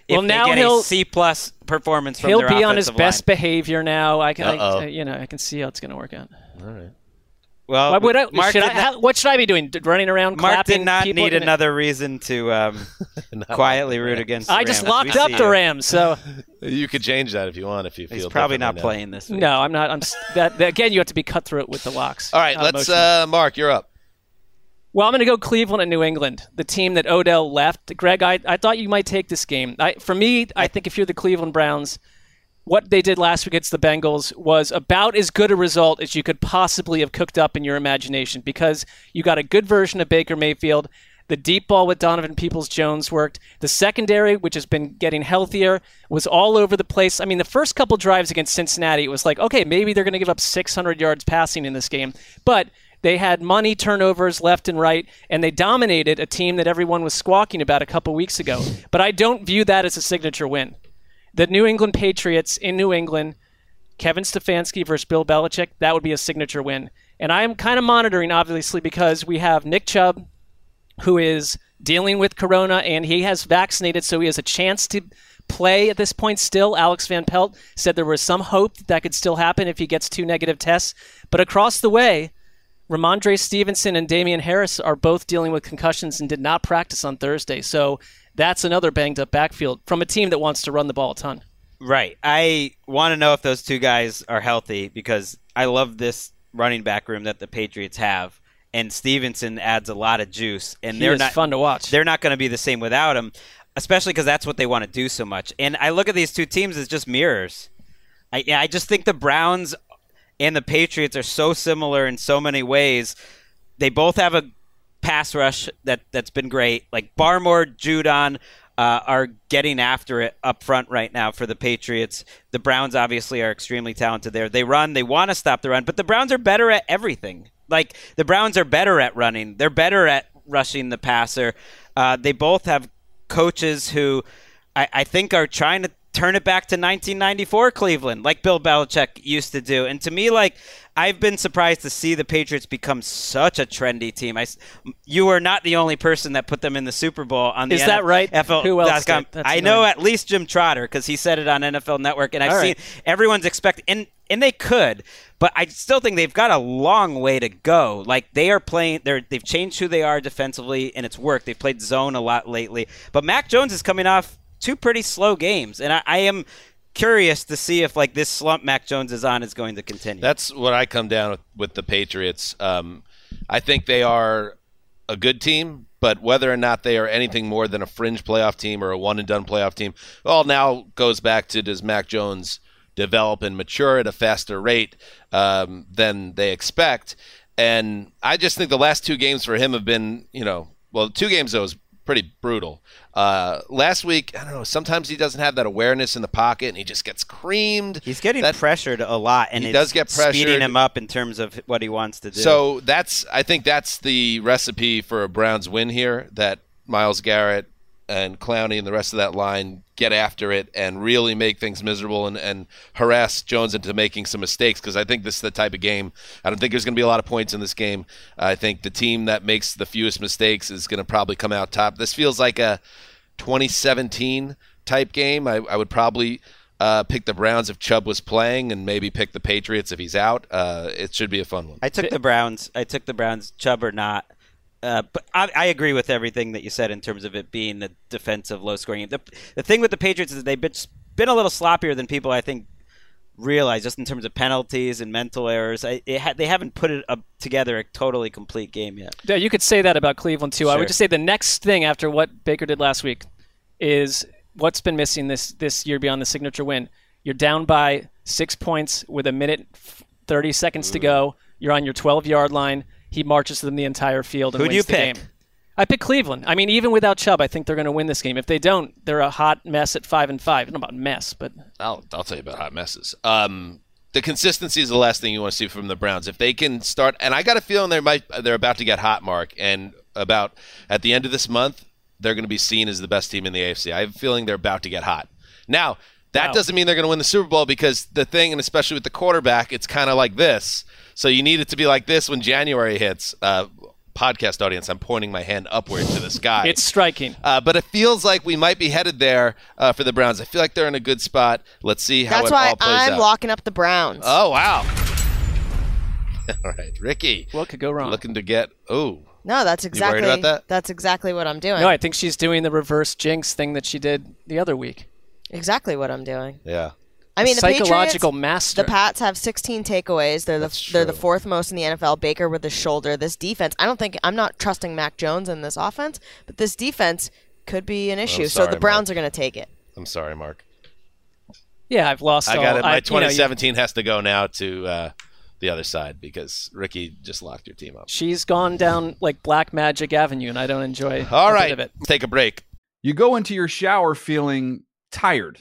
If Well, they now get he'll- a C plus performance from He'll be on his offensive best behavior now. I can, I, you know, I can see how it's going to work out. All right. Well, What would I, Mark should I, not- what should I be doing? Running around, Mark clapping did not people? need another reason to um, quietly root against. the I just Rams. locked We up the you. Rams, so You could change that if you want. If you feel He's probably not differently now. playing this week. no, I'm not. I'm that, that- again. You have to be cutthroat with the locks. All right, let's. Uh, Mark, you're up. Well, I'm going to go Cleveland and New England, the team that Odell left. Greg, I, I thought you might take this game. I, for me, I think if you're the Cleveland Browns, what they did last week against the Bengals was about as good a result as you could possibly have cooked up in your imagination because you got a good version of Baker Mayfield. The deep ball with Donovan Peoples Jones worked. The secondary, which has been getting healthier, was all over the place. I mean, the first couple drives against Cincinnati, it was like, okay, maybe they're going to give up 600 yards passing in this game. But they had money turnovers left and right, and they dominated a team that everyone was squawking about a couple weeks ago. But I don't view that as a signature win. The New England Patriots in New England, Kevin Stefanski versus Bill Belichick, that would be a signature win. And I'm kind of monitoring, obviously, because we have Nick Chubb, who is dealing with corona, and he has vaccinated, so he has a chance to play at this point still. Alex Van Pelt said there was some hope that, that could still happen if he gets two negative tests. But across the way, Rhamondre Stevenson and Damien Harris are both dealing with concussions and did not practice on Thursday. So that's another banged up backfield from a team that wants to run the ball a ton. Right. I want to know if those two guys are healthy because I love this running back room that the Patriots have, and Stevenson adds a lot of juice. And He they're is not fun to watch. They're not going to be the same without him, especially because that's what they want to do so much. And I look at these two teams as just mirrors. I, I just think the Browns and the Patriots are so similar in so many ways. They both have a pass rush that that's been great. Like Barmore, Judon uh, are getting after it up front right now for the Patriots. The Browns obviously are extremely talented there. They run, they want to stop the run, but the Browns are better at everything. Like the Browns are better at running. They're better at rushing the passer. Uh, they both have coaches who I, I think are trying to turn it back to 1994 Cleveland, like Bill Belichick used to do. And to me, like I've been surprised to see the Patriots become such a trendy team. I, you are not the only person that put them in the Super Bowl on the Is that right? NFL. Who else I know annoying. at least Jim Trotter because he said it on NFL Network, and I've All seen right. everyone's expecting, and and they could, but I still think they've got a long way to go. Like they are playing, they're they've changed who they are defensively, and it's worked. They've played zone a lot lately, but Mac Jones is coming off two pretty slow games, and I, I am curious to see if like this slump Mac Jones is on is going to continue. That's what I come down with, with the Patriots. Um, I think they are a good team, but whether or not they are anything more than a fringe playoff team or a one and done playoff team, all now goes back to does Mac Jones develop and mature at a faster rate um, than they expect? And I just think the last two games for him have been, you know, well, two games though pretty brutal. Uh, last week, I don't know. Sometimes he doesn't have that awareness in the pocket, and he just gets creamed. He's getting That- pressured a lot, and He it's does get pressured. speeding him up in terms of what he wants to do. So that's I think that's the recipe for a Browns win here. That Myles Garrett and Clowney and the rest of that line get after it and really make things miserable and, and harass Jones into making some mistakes because I think this is the type of game. I don't think there's going to be a lot of points in this game. I think the team that makes the fewest mistakes is going to probably come out top. This feels like a 2017 type game. I, I would probably Uh, pick the Browns if Chubb was playing, and maybe pick the Patriots if he's out. Uh, it should be a fun one. I took the Browns. I took the Browns, Chubb or not. Uh, but I, I agree with everything that you said in terms of it being the defensive low scoring. The, the thing with the Patriots is they've been, been a little sloppier than people I think realize, just in terms of penalties and mental errors. I, it ha- they haven't put it up together a totally complete game yet. Yeah, you could say that about Cleveland too. I would just say the next thing after what Baker did last week is what's been missing this this year beyond the signature win. You're down by six points with a minute thirty seconds to go. You're on your 12 yard line. He marches them the entire field and Who do wins you the pick? game. I pick Cleveland. I mean, even without Chubb, I think they're going to win this game. If they don't, they're a hot mess at five and five. I don't know about mess, but I'll I'll tell you about hot messes. Um, the consistency is the last thing you want to see from the Browns. If they can start, and I got a feeling they might they're about to get hot, Mark, and about at the end of this month they're going to be seen as the best team in the AFC. I have a feeling they're about to get hot. Now that Wow. doesn't mean they're going to win the Super Bowl because the thing, and especially with the quarterback, it's kind of like this. So you need it to be like this when January hits. Uh, podcast audience, I'm pointing my hand upward to the sky. it's striking. Uh, but it feels like we might be headed there uh, for the Browns. I feel like they're in a good spot. Let's see how That's it why all plays I'm out. locking up the Browns. oh wow! all right, Ricky. What could go wrong? Looking to get oh No, that's You worried exactly about that? that's exactly what I'm doing. No, I think she's doing the reverse jinx thing that she did the other week. exactly what I'm doing. yeah. I mean, the Psychological Patriots, master. The Pats have 16 takeaways. They're the they're the fourth most in the NFL. Baker with the shoulder. This defense, I don't think I'm not trusting Mac Jones in this offense, but this defense could be an issue. so sorry, the Browns are going to take it. I'm sorry, Mark. Yeah, I've lost. I all, got it. My I- you know, you- 2017 has to go now to uh, the other side because Ricky just locked your team up. She's gone down like Black Magic Avenue, and I don't enjoy All a right, bit of it. take a break. You go into your shower feeling tired,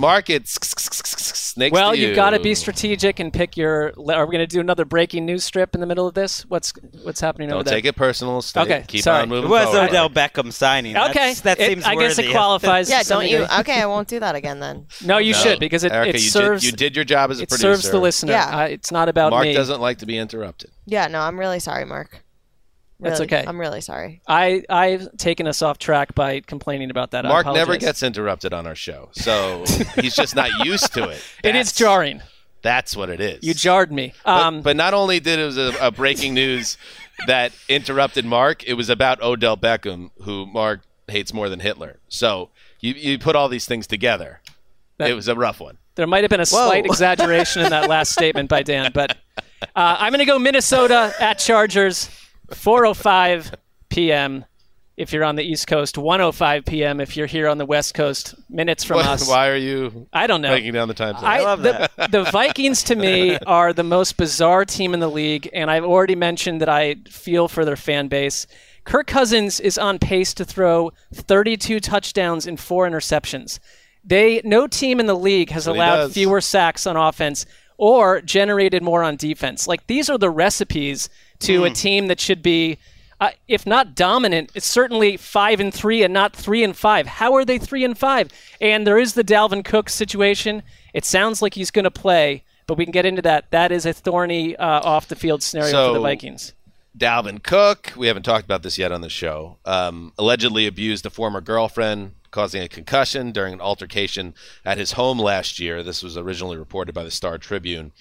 Mark, it's snakes. Well, to you you got to be strategic and pick your. Are we going to do another breaking news strip in the middle of this? What's what's happening over Don't there? take it personal. Stay, Okay, keep sorry. on moving It was forward. Odell Beckham signing. Okay, That's- that it- seems I guess it qualifies. Yeah, don't you? Okay, I won't do that again then. No, you No. should because it, Erica, it you serves. Did, you did your job as a it producer. serves the listener. Yeah. Uh, it's not about Mark me. doesn't like to be interrupted. Yeah, no, I'm really sorry, Mark. That's okay. I'm really sorry. I I've taken us off track by complaining about that. I Mark never gets interrupted on our show, so he's just not used to it. It is jarring. That's what it is. You jarred me. But, Um, but not only did it was a, a breaking news that interrupted Mark, it was about Odell Beckham, who Mark hates more than Hitler. So you you put all these things together. That- it was a rough one. There might have been a slight exaggeration in that last statement by Dan, but uh, I'm going to go Minnesota at Chargers, 4:05 p.m. If you're on the East Coast, 1:05 p.m. If you're here on the West Coast, minutes from Why- us. Why are you? I don't know. Breaking down the time zone. I, the, that. the Vikings to me are the most bizarre team in the league, and I've already mentioned that I feel for their fan base. Kirk Cousins is on pace to throw 32 touchdowns and four interceptions. They no team in the league has what he allowed fewer sacks on offense or generated more on defense. Like these are the recipes to a team that should be, uh, if not dominant, it's certainly five and three and not three and five. How are they three and five? And there is the Dalvin Cook situation. It sounds like he's going to play, but we can get into that. That is a thorny uh, off the field scenario for the Vikings. Dalvin Cook, we haven't talked about this yet on the show, um, allegedly abused a former girlfriend, causing a concussion during an altercation at his home last year. This was originally reported by the Star Tribune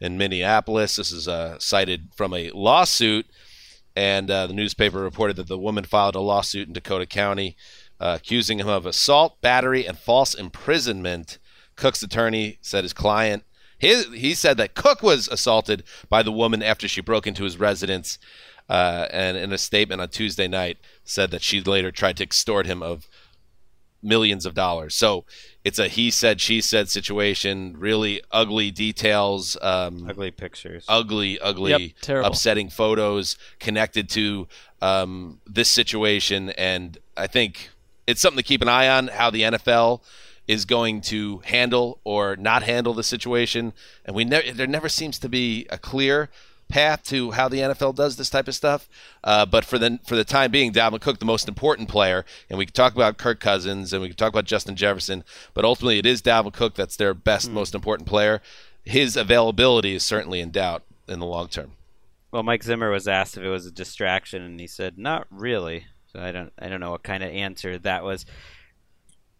in Minneapolis. This is uh, cited from a lawsuit, and uh, the newspaper reported that the woman filed a lawsuit in Dakota County uh, accusing him of assault, battery, and false imprisonment. Cook's attorney said his client his, he said that Cook was assaulted by the woman after she broke into his residence, uh, and in a statement on Tuesday night said that she later tried to extort him of millions of dollars. So it's a he said she said situation. Really ugly details. Um, ugly pictures. Ugly, ugly, Yep, upsetting photos connected to um, this situation, and I think it's something to keep an eye on how the NFL is going to handle or not handle the situation. And we ne- there never seems to be a clear path to how the NFL does this type of stuff. Uh, but for the for the time being, Dalvin Cook, the most important player, and we can talk about Kirk Cousins and we can talk about Justin Jefferson, but ultimately it is Dalvin Cook that's their best, most important player. His availability is certainly in doubt in the long term. Well, Mike Zimmer was asked if it was a distraction, and he said, "Not really." So I don't, I don't know what kind of answer that was.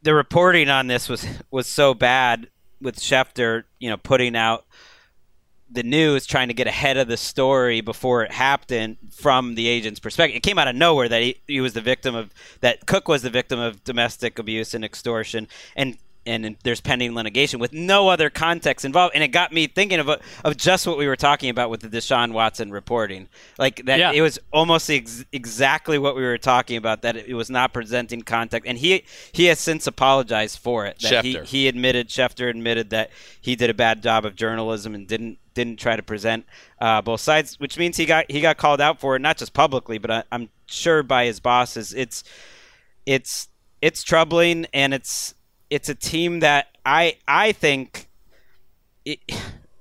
The reporting on this was was so bad with Schefter, you know, putting out the news, trying to get ahead of the story before it happened from the agent's perspective. It came out of nowhere that he, he was the victim of that Cook was the victim of domestic abuse and extortion, and and there's pending litigation with no other context involved. And it got me thinking of of just what we were talking about with the Deshaun Watson reporting, like that. Yeah. It was almost ex- exactly what we were talking about. That it was not presenting context, and he he has since apologized for it. That he, he admitted Schefter admitted that he did a bad job of journalism and didn't didn't try to present uh, both sides, which means he got he got called out for it, not just publicly, but I, I'm sure by his bosses. It's it's it's troubling, and it's it's a team that I I think it,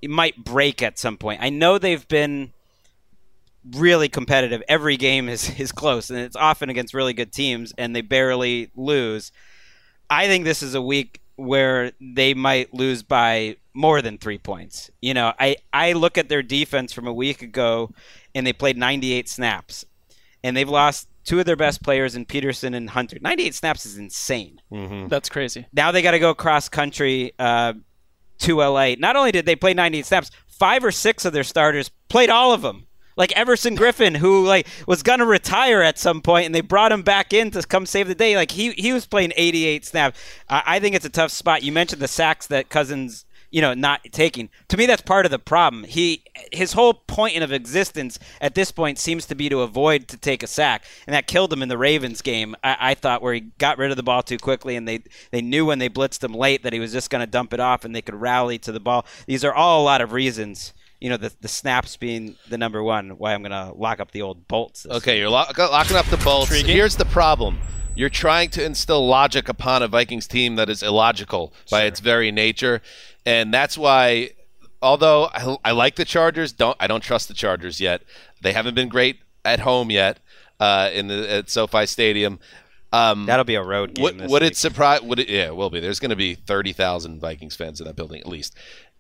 it might break at some point. I know they've been really competitive. Every game is is close, and it's often against really good teams, and they barely lose. I think this is a week where they might lose by more than three points. You know, I, I look at their defense from a week ago, and they played 98 snaps, and they've lost two of their best players in Peterson and Hunter. 98 snaps is insane. That's crazy. Now they got to go cross country uh, to LA. Not only did they play 98 snaps, five or six of their starters played all of them. Like Everson Griffen, who like was gonna retire at some point, and they brought him back in to come save the day. Like he he was playing 88 snaps. I I think it's a tough spot. You mentioned the sacks that Cousins, you know, not taking. To me, that's part of the problem. He his whole point of existence at this point seems to be to avoid to take a sack, and that killed him in the Ravens game. I, I thought where he got rid of the ball too quickly, and they they knew when they blitzed him late that he was just going to dump it off, and they could rally to the ball. These are all a lot of reasons. You know, the the snaps being the number one. Why I'm going to lock up the old bolts. this Okay, you're lock- locking up the bolts. Here's the problem. You're trying to instill logic upon a Vikings team that is illogical by its very nature, and that's why. Although I, I like the Chargers, don't I don't trust the Chargers yet. They haven't been great at home yet uh, in the at SoFi Stadium. Um, That'll be a road game. would, would it surprise? Would it? Yeah, it will be. There's going to be thirty thousand Vikings fans in that building at least.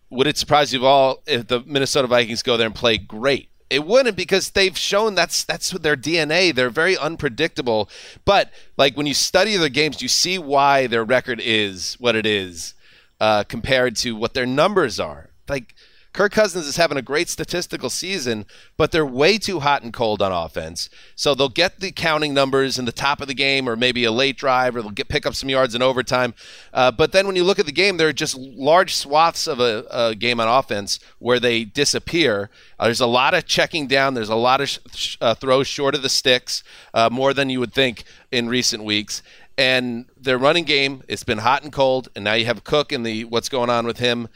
Would it surprise you all if the Minnesota Vikings go there and play great? It wouldn't because they've shown that's that's their DNA. They're very unpredictable. But like when you study their games, you see why their record is what it is uh, compared to what their numbers are. Like Kirk Cousins is having a great statistical season, but they're way too hot and cold on offense. So they'll get the counting numbers in the top of the game, or maybe a late drive, or they'll get pick up some yards in overtime. Uh, but then when you look at the game, there are just large swaths of a, a game on offense where they disappear. Uh, there's a lot of checking down. There's a lot of sh- uh, throws short of the sticks, uh, more than you would think in recent weeks. And their running game, it's been hot and cold, and now you have Cook and the what's going on with him.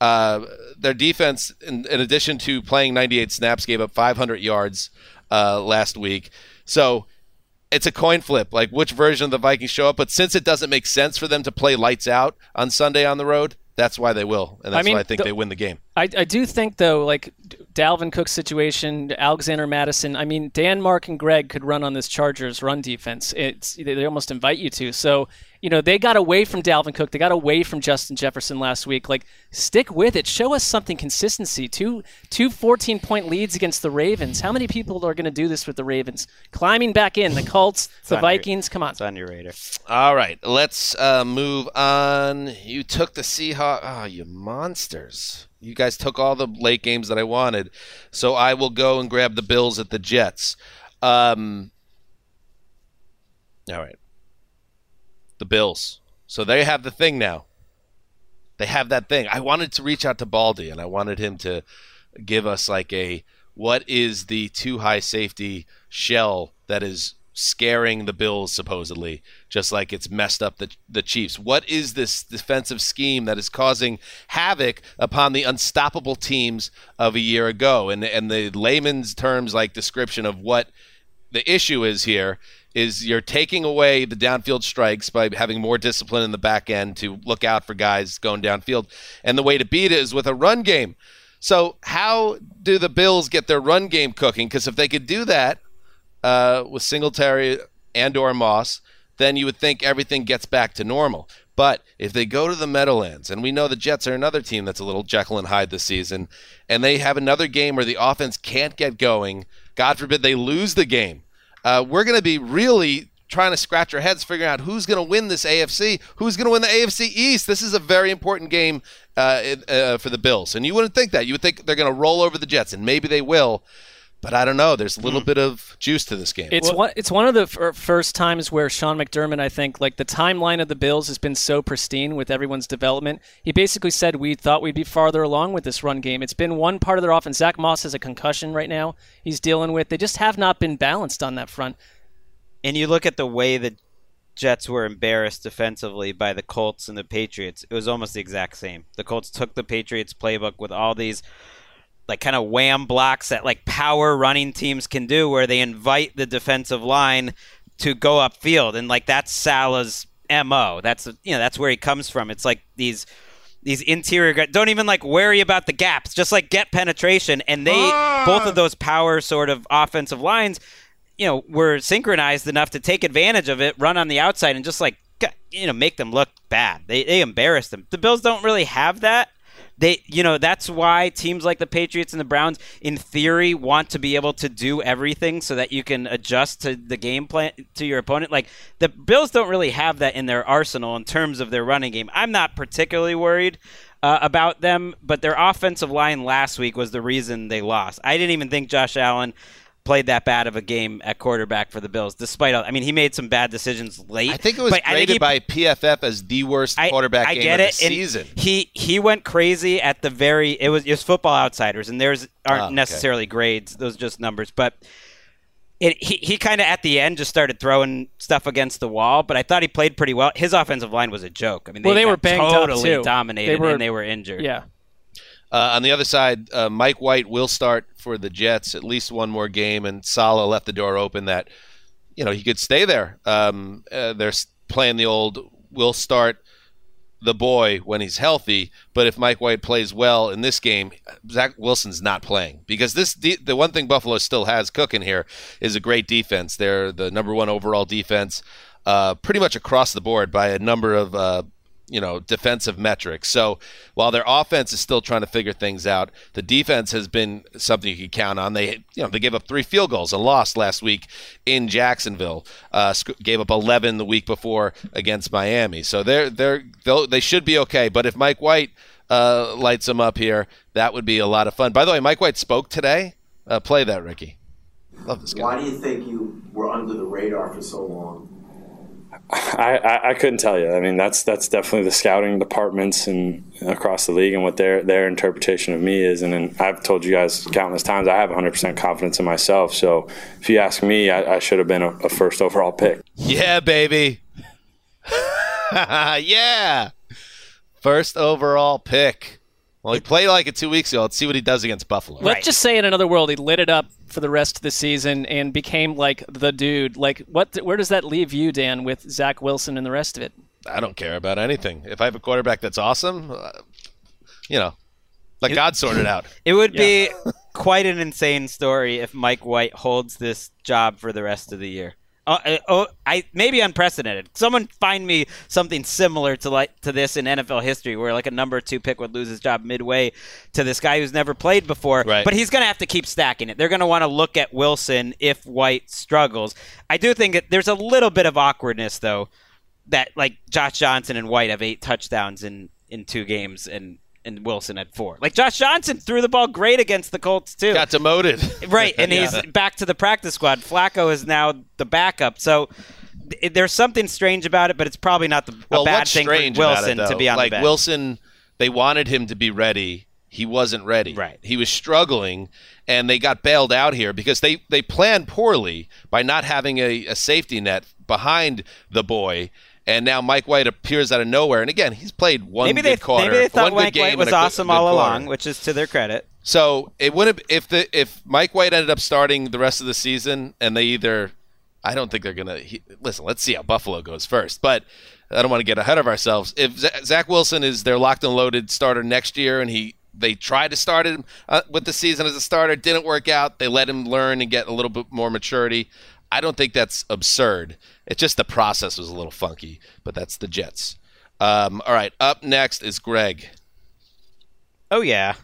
Uh, their defense, in, in addition to playing 98 snaps, gave up 500 yards uh, last week. So it's a coin flip, like which version of the Vikings show up. But since it doesn't make sense for them to play lights out on Sunday on the road, that's why they will, and I that's mean, why I think the- they win the game. I, I do think though, like Dalvin Cook's situation, Alexander Mattison. I mean, Dan, Mark, and Greg could run on this Chargers run defense. It's they they almost invite you to. So you know they got away from Dalvin Cook. They got away from Justin Jefferson last week. Like stick with it. Show us something consistency. Two two 14 point leads against the Ravens. How many people are going to do this with the Ravens? Climbing back in the Colts, the on your- Vikings. Come on. It's on your radar. All right, let's uh, move on. You took the Seahawks. Oh, you monsters. You guys took all the late games that I wanted. So I will go and grab the Bills at the Jets. Um, all right. The Bills. So they have the thing now. They have that thing. I wanted to reach out to Baldy and I wanted him to give us like a what is the too high safety shell that is scaring the Bills supposedly, just like it's messed up the the Chiefs. What is this defensive scheme that is causing havoc upon the unstoppable teams of a year ago? And and the layman's terms like description of what the issue is here is you're taking away the downfield strikes by having more discipline in the back end to look out for guys going downfield. And the way to beat it is with a run game. So how do the Bills get their run game cooking? Because if they could do that uh, with Singletary and or Moss, then you would think everything gets back to normal. But if they go to the Meadowlands, and we know the Jets are another team that's a little Jekyll and Hyde this season, and they have another game where the offense can't get going, God forbid they lose the game, uh, we're going to be really trying to scratch our heads figuring out who's going to win this AFC, who's going to win the AFC East. This is a very important game uh, uh, for the Bills, and you wouldn't think that. You would think they're going to roll over the Jets, and maybe they will. But I don't know. There's a little mm. bit of juice to this game. It's one. It's one of the fir- first times where Sean McDermott, I think, like the timeline of the Bills has been so pristine with everyone's development. He basically said we thought we'd be farther along with this run game. It's been one part of their offense. Zach Moss has a concussion right now. He's dealing with. They just have not been balanced on that front. And you look at the way the Jets were embarrassed defensively by the Colts and the Patriots. It was almost the exact same. The Colts took the Patriots playbook with all these like kind of wham blocks that like power running teams can do where they invite the defensive line to go upfield and like that's Saleh's MO. That's you know that's where he comes from. It's like these these interior guys don't even like worry about the gaps, just like get penetration and they ah! both of those power sort of offensive lines you know, were synchronized enough to take advantage of it, run on the outside, and just like you know make them look bad. They they embarrass them. The Bills don't really have that. They you know that's why teams like the Patriots and the Browns, in theory, want to be able to do everything so that you can adjust to the game plan to your opponent. Like the Bills don't really have that in their arsenal in terms of their running game. I'm not particularly worried. Uh, about them, but their offensive line last week was the reason they lost. I didn't even think Josh Allen played that bad of a game at quarterback for the Bills, despite all. I mean, he made some bad decisions late. I think it was but I rated he- by PFF as the worst I- quarterback I game get of it. the and season. He he went crazy at the very. It was it was Football Outsiders, and theirs aren't Oh, okay. necessarily grades; those are just numbers. But it, he he kind of at the end just started throwing stuff against the wall. But I thought he played pretty well. His offensive line was a joke. I mean, they, well, they were totally dominated, They were, and they were injured. Yeah. Uh, on the other side, uh, Mike White will start for the Jets at least one more game, and Saleh left the door open that you know he could stay there. Um, uh, they're playing the old "we'll start the boy when he's healthy," but if Mike White plays well in this game, Zach Wilson's not playing because this the one thing Buffalo still has cooking here is a great defense. They're the number one overall defense, uh, pretty much across the board by a number of. You know, defensive metrics. So while their offense is still trying to figure things out, the defense has been something you can count on. They, you know, they gave up three field goals and lost last week in Jacksonville. Uh, gave up 11 the week before against Miami. So they're they're they should be okay. But if Mike White uh, lights them up here, that would be a lot of fun. By the way, Mike White spoke today. Uh, play that, Ricky. Love this guy. Why do you think you were under the radar for so long? I, I, I couldn't tell you. I mean, that's that's definitely the scouting departments and across the league and what their their interpretation of me is. And then I've told you guys countless times I have 100% confidence in myself. So if you ask me, I, I should have been a, a first overall pick. Yeah, baby. yeah. First overall pick. Well, he played like it two weeks ago. Let's see what he does against Buffalo. Let's just say in another world, he lit it up for the rest of the season and became like the dude. Like, what? Where does that leave you, Dan, with Zach Wilson and the rest of it? I don't care about anything. If I have a quarterback that's awesome, uh, you know, Let God sort it out. It would be quite an insane story if Mike White holds this job for the rest of the year. Uh, uh, oh, I maybe unprecedented. Someone find me something similar to like to this in NFL history, where like a number two pick would lose his job midway to this guy who's never played before. Right. But he's going to have to keep stacking it. They're going to want to look at Wilson if White struggles. I do think that there's a little bit of awkwardness though, that like Josh Johnson and White have eight touchdowns in in two games and. And Wilson had four. Like Josh Johnson threw the ball great against the Colts too. Got demoted. Right, and Yeah. he's back to the practice squad. Flacco is now the backup. So th- there's something strange about it, but it's probably not the, well, a bad thing for strange Wilson it, to be on like the bench. Wilson, they wanted him to be ready. He wasn't ready. Right. He was struggling, and they got bailed out here because they they planned poorly by not having a, a safety net behind the boy. And now Mike White appears out of nowhere. And again, he's played one maybe good they quarter. maybe they thought one Mike game White was awesome all quarter. along, which is to their credit. So it wouldn't if the if Mike White ended up starting the rest of the season and they either I don't think they're gonna he, listen. Let's see how Buffalo goes first, but I don't want to get ahead of ourselves. If Zach Wilson is their locked and loaded starter next year, and he they tried to start him uh, with the season as a starter, didn't work out. They let him learn and get a little bit more maturity. I don't think that's absurd. It's just the process was a little funky, but that's the Jets. Um, all right, up next is Greg. Oh yeah,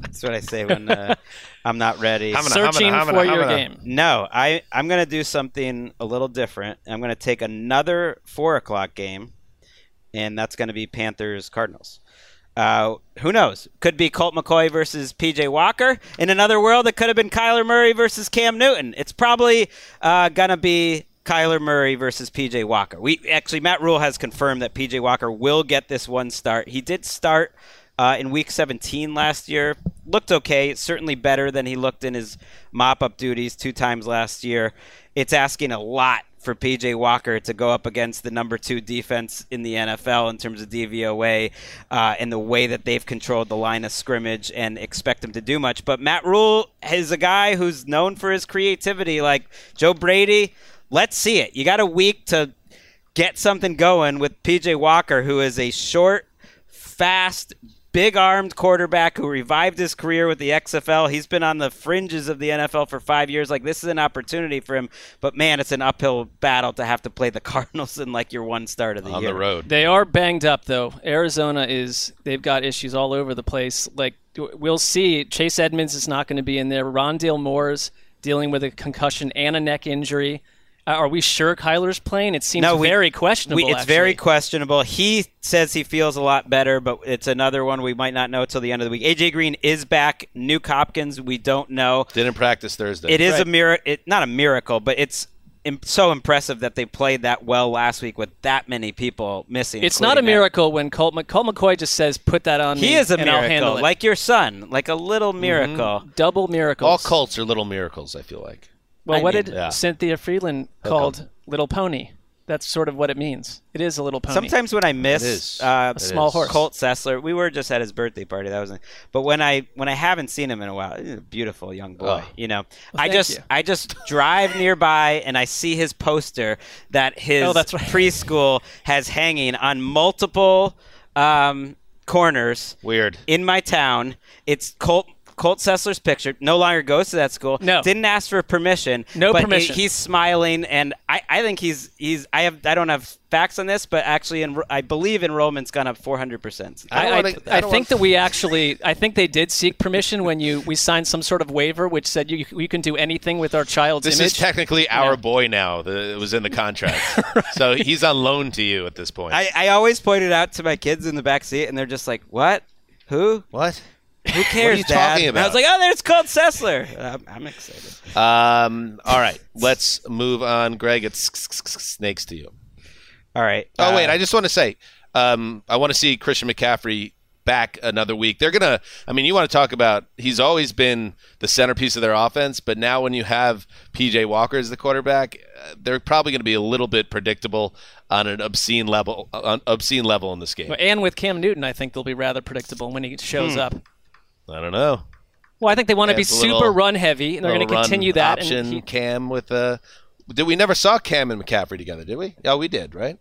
that's what I say when uh, I'm not ready. Hamina, Searching hamina, hamina, for your hamina. game. No, I I'm gonna do something a little different. I'm gonna take another four o'clock game, and that's gonna be Panthers Cardinals. Uh, who knows? Could be Colt McCoy versus PJ Walker. In another world, it could have been Kyler Murray versus Cam Newton. It's probably uh, gonna be Kyler Murray versus PJ Walker. We actually Matt Rhule has confirmed that PJ Walker will get this one start. He did start uh, in Week 17 last year. Looked okay. Certainly better than he looked in his mop-up duties two times last year. It's asking a lot for PJ Walker to go up against the number two defense in the NFL in terms of DVOA uh, and the way that they've controlled the line of scrimmage and expect him to do much. But Matt Rhule is a guy who's known for his creativity, like Joe Brady. Let's see it. You got a week to get something going with PJ Walker, who is a short, fast, big armed quarterback who revived his career with the XFL. He's been on the fringes of the NFL for five years. Like, this is an opportunity for him. But, man, it's an uphill battle to have to play the Cardinals in, like, your one start of the year. On the road. They are banged up though. Arizona is they've got issues all over the place. Like we'll see. Chase Edmonds is not going to be in there. Rondale Moore's dealing with a concussion and a neck injury. Uh, are we sure Kyler's playing? It seems No, we- very questionable. We, it's actually. very questionable. He says he feels a lot better, but it's another one we might not know till the end of the week. AJ Green is back. Nuke Hopkins, we don't know. Didn't practice Thursday. It is Right. a miracle. It, not a miracle, but it's so impressive that they played that well last week with that many people missing. It's not a including miracle when Colt, Mc- Colt McCoy just says, "Put that on me." He is a and I'll miracle, like your son, like a little miracle. Double miracles. All Colts are little miracles. I feel like. Well, I what mean- did Yeah. Cynthia Freeland How called come? Little Pony? That's sort of what it means. It is a little pony. Sometimes when I miss It is. Uh, A small horse. Colt Sessler, we were just at his birthday party. That was, but when I when I haven't seen him in a while, he's a beautiful young boy. Oh. You know, Well, I thank just you. I just drive nearby and I see his poster that his Oh, that's right. preschool has hanging on multiple um, corners. Weird. in my town. It's Colt. Colt Sessler's picture no longer goes to that school. No. didn't ask for permission. No but he- permission. he's smiling, and I, I think he's he's. I have I don't have facts on this, but actually, en- I believe enrollment's gone up four hundred percent. I, I, I think that we actually, I think they did seek permission when you we signed some sort of waiver which said you you can do anything with our child's This image. is technically our boy now. The, it was in the contract, so he's on loan to you at this point. I, I always pointed out to my kids in the back seat, and they're just like, "What? Who? What? Who cares, you Dad?" talking And I was like, "Oh, there's Colt Sessler." I'm, I'm excited. Um. All right. Let's move on. Greg, it's snakes to you. All right. Oh wait, uh, I just want to say, um, I want to see Christian McCaffrey back another week. They're gonna. I mean, you want to talk about? He's always been the centerpiece of their offense, but now when you have PJ Walker as the quarterback, uh, they're probably going to be a little bit predictable on an obscene level. On obscene level in this game. and with Cam Newton, I think they'll be rather predictable when he shows Hmm. up. I don't know. Well, I think they want to be super little- run heavy, and they're going to continue that. option. And he, Cam with uh Did we never saw Cam and McCaffrey together? Did we? Yeah, we did, right?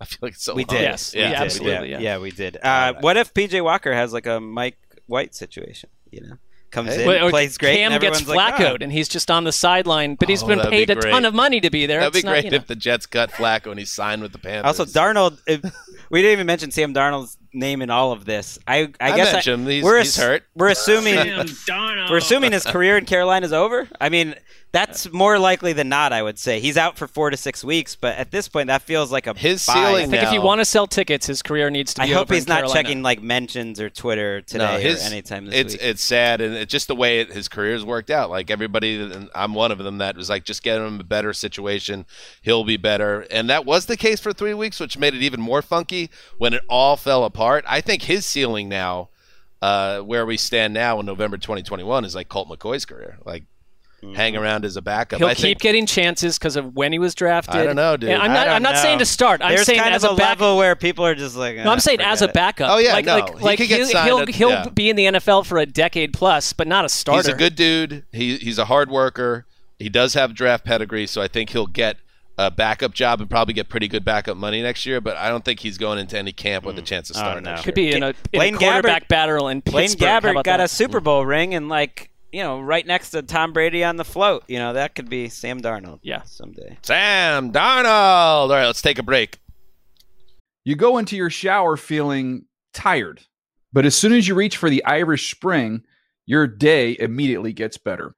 I feel like it's so we long. did. Yes, we yeah, did. absolutely, Yeah, yeah. we did. Uh, what if PJ Walker has like a Mike White situation? You know, comes in, Well, or plays great, Cam and gets everyone's like, flaccoed, "Ah." and he's just on the sideline, but he's Oh, been paid be a ton of money to be there. That'd be It's not, great you know. if the Jets got Flacco and he signed with the Panthers. Also, Darnold. If, we didn't even mention Sam Darnold's name in all of this. I, I, I guess mentioned him. He's- we're he's hurt. We're assuming we're assuming his career in Carolina is over. I mean, that's more likely than not. I would say he's out for four to six weeks, but at this point, that feels like a His buy. ceiling I think if you want to sell tickets, his career needs to I hope over he's in not Carolina. checking like mentions or Twitter today no, his, or anytime this it's week. it's sad and it's just the way it, his career's worked out. Like everybody, and I'm one of them that was like, just get him a better situation, he'll be better, and that was the case for three weeks, which made it even more funky when it all fell apart. I think his ceiling now, uh, where we stand now in November 2021, is like Colt McCoy's career, like. Hang around as a backup. He'll I keep think getting chances because of when he was drafted. I don't know, dude. And I'm not. I'm not know. saying to start. I'm There's saying kind as of a a back- level where people are just like. No, "Ah, I'm saying as forget a it." backup. Oh, yeah, like, no. like, He like could get he'll, he'll, at- he'll yeah. be in the NFL for a decade plus, but not a starter. He's a good dude. He he's a hard worker. He does have draft pedigree, so I think he'll get a backup job and probably get pretty good backup money next year. But I don't think he's going into any camp with a mm. chance to Oh, start no. Could be in a, in Blaine a quarterback Gabbert- battle in Blaine Pittsburgh. How Gabbert got that? a Super Bowl ring and like you know right next to Tom Brady on the float. You know that could be Sam Darnold. Yeah, someday. Sam Darnold. All right, let's take a break. You go into your shower feeling tired, but as soon as you reach for the Irish Spring, your day immediately gets better.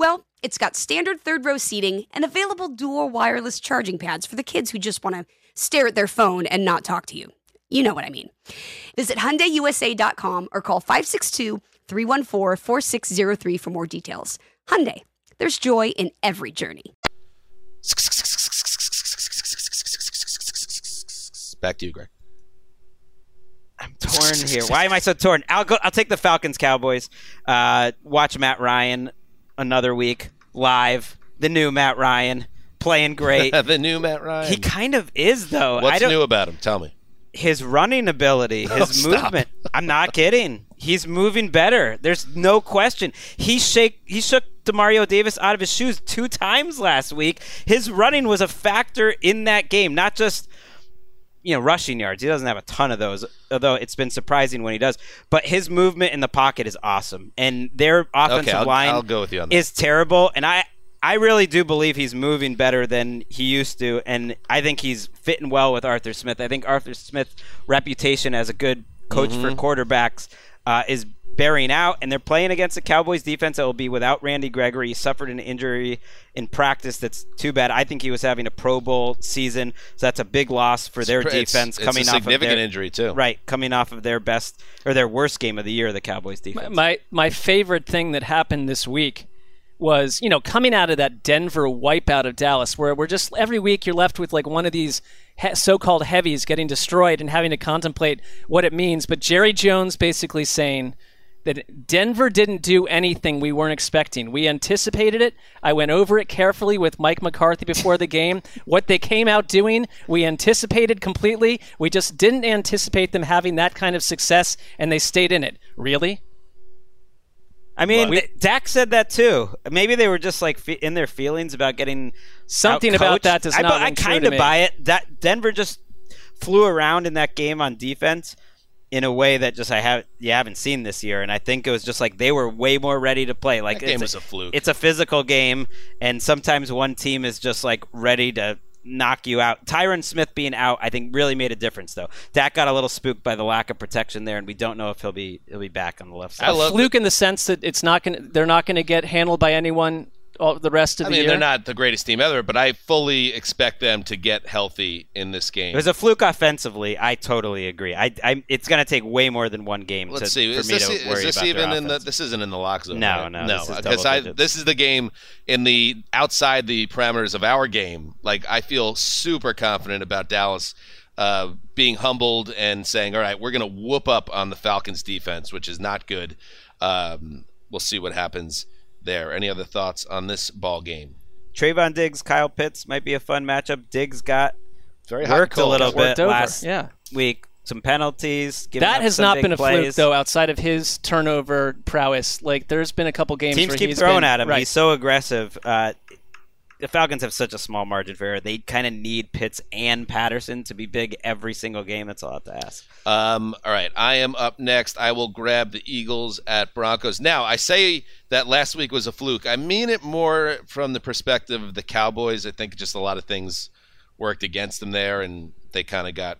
Well, it's got standard third row seating and available dual wireless charging pads for the kids who just want to stare at their phone and not talk to you. You know what I mean. Visit HyundaiUSA.com or call 562-314-4603 for more details. Hyundai, there's joy in every journey. Back to you, Greg. I'm torn here. Why am I so torn? I'll go. I'll take the Falcons Cowboys. Uh, watch Matt Ryan another week live. The new Matt Ryan playing great. the new Matt Ryan. he kind of is though. What's new about him? Tell me. his running ability, his Oh, movement. I'm not kidding. He's moving better. There's no question. He shake he shook Demario Davis out of his shoes two times last week. His running was a factor in that game, not just you know rushing yards. He doesn't have a ton of those, although it's been surprising when he does. But his movement in the pocket is awesome, and their offensive I'll- line I'll go with you on that. is terrible. And I I really do believe he's moving better than he used to, and I think he's fitting well with Arthur Smith. I think Arthur Smith's reputation as a good coach for Mhm. quarterbacks uh, is bearing out, and they're playing against a Cowboys defense that will be without Randy Gregory. He suffered an injury in practice that's too bad. I think he was having a Pro Bowl season, so that's a big loss for their It's- defense it's a coming off of significant their, injury, too. Right, coming off of their best or their worst game of the year, the Cowboys defense. My my favorite thing that happened this week was, you know, coming out of that Denver wipeout of Dallas, where we're just every week you're left with like one of these he- so-called heavies getting destroyed and having to contemplate what it means. But Jerry Jones basically saying that Denver didn't do anything we weren't expecting. We anticipated it. I went over it carefully with Mike McCarthy before the game. What they came out doing, we anticipated completely. We just didn't anticipate them having that kind of success, and they stayed in it. Really? I mean, th- Dak said that too. Maybe they were just like fe- in their feelings about getting Something about that does I, not I true kind of buy it. That Denver just flew around in that game on defense in a way that just I have you haven't seen this year, and I think it was just like they were way more ready to play. Like That game it's was a fluke. It's a physical game, and sometimes one team is just like ready to knock you out. Tyron Smith being out, I think, really made a difference. Though Dak got a little spooked by the lack of protection there, and we don't know if he'll be he'll be back on the left side. a fluke in the sense that it's not going. to They're not going to get handled by anyone all the rest of I the mean, year. they're not the greatest team ever, but I fully expect them to get healthy in this game. It was a fluke offensively. I totally agree. I, I it's going to take way more than one game Let's to, see. for Is me this, to is this about even in the? This isn't in the lock zone. No, right? no, no. this is Because I this is the game in the outside the parameters of our game. Like I feel super confident about Dallas. Uh, being humbled and saying, "All right, we're going to whoop up on the Falcons' defense, which is not good." Um, we'll see what happens there. Any other thoughts on this ball game? Trevon Diggs, Kyle Pitts might be a fun matchup. Diggs got very worked a little bit last yeah. week. Some penalties. giving that up has some not big been a fluke though. Outside of his turnover prowess, like there's been a couple games Teams where keep he's throwing been- at him. Right. He's so aggressive. Uh, the Falcons have such a small margin for error. They kind of need Pitts and Patterson to be big every single game. That's I have to ask. Um, all right, I am up next. I will grab the Eagles at Broncos. Now, I say that last week was a fluke. I mean it more from the perspective of the Cowboys. I think just a lot of things worked against them there, and they kind of got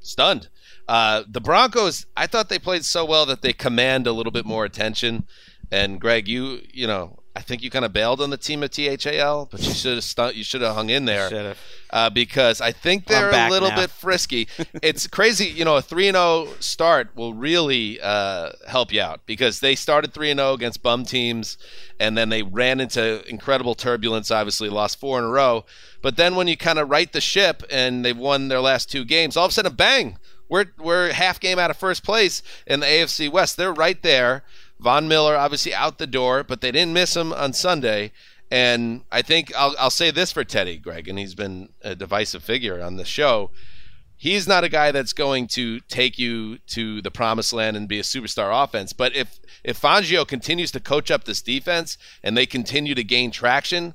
stunned. Uh, the Broncos, I thought they played so well that they command a little bit more attention. And Greg, you you know, I think you kind of bailed on the team of THAL, but you should have stu- you should have hung in there uh, because I think they're a little now. bit frisky. it's crazy, you know, a 3 and 0 start will really uh, help you out because they started 3 and 0 against bum teams and then they ran into incredible turbulence, obviously, lost four in a row. But then when you kind of right the ship and they've won their last two games, all of a sudden, bang, we're, we're half game out of first place in the AFC West. They're right there. Von Miller, obviously, out the door, but they didn't miss him on Sunday. And I think I'll, I'll say this for Teddy, Greg, and he's been a divisive figure on the show. He's not a guy that's going to take you to the promised land and be a superstar offense. But if if Fangio continues to coach up this defense and they continue to gain traction,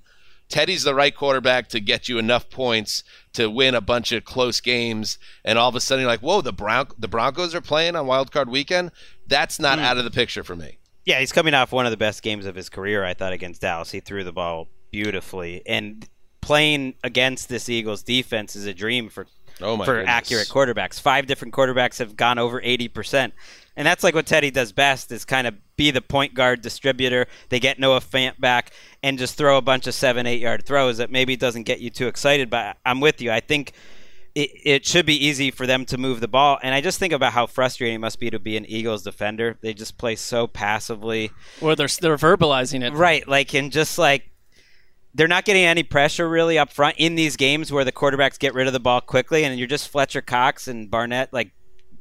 Teddy's the right quarterback to get you enough points to win a bunch of close games. And all of a sudden you're like, whoa, the Bron- the Broncos are playing on Wild Card Weekend. That's not hmm. out of the picture for me. Yeah, he's coming off one of the best games of his career, I thought, against Dallas. He threw the ball beautifully. And playing against this Eagles defense is a dream for Oh for goodness. accurate quarterbacks. Five different quarterbacks have gone over 80%. And that's like what Teddy does best is kind of be the point guard distributor. They get Noah Fant back and just throw a bunch of seven, eight yard throws that maybe doesn't get you too excited. But I'm with you. I think it, it should be easy for them to move the ball. And I just think about how frustrating it must be to be an Eagles defender. They just play so passively. Or they're they're verbalizing it. Right, like and just like they're not getting any pressure really up front in these games where the quarterbacks get rid of the ball quickly and you're just Fletcher Cox and Barnett like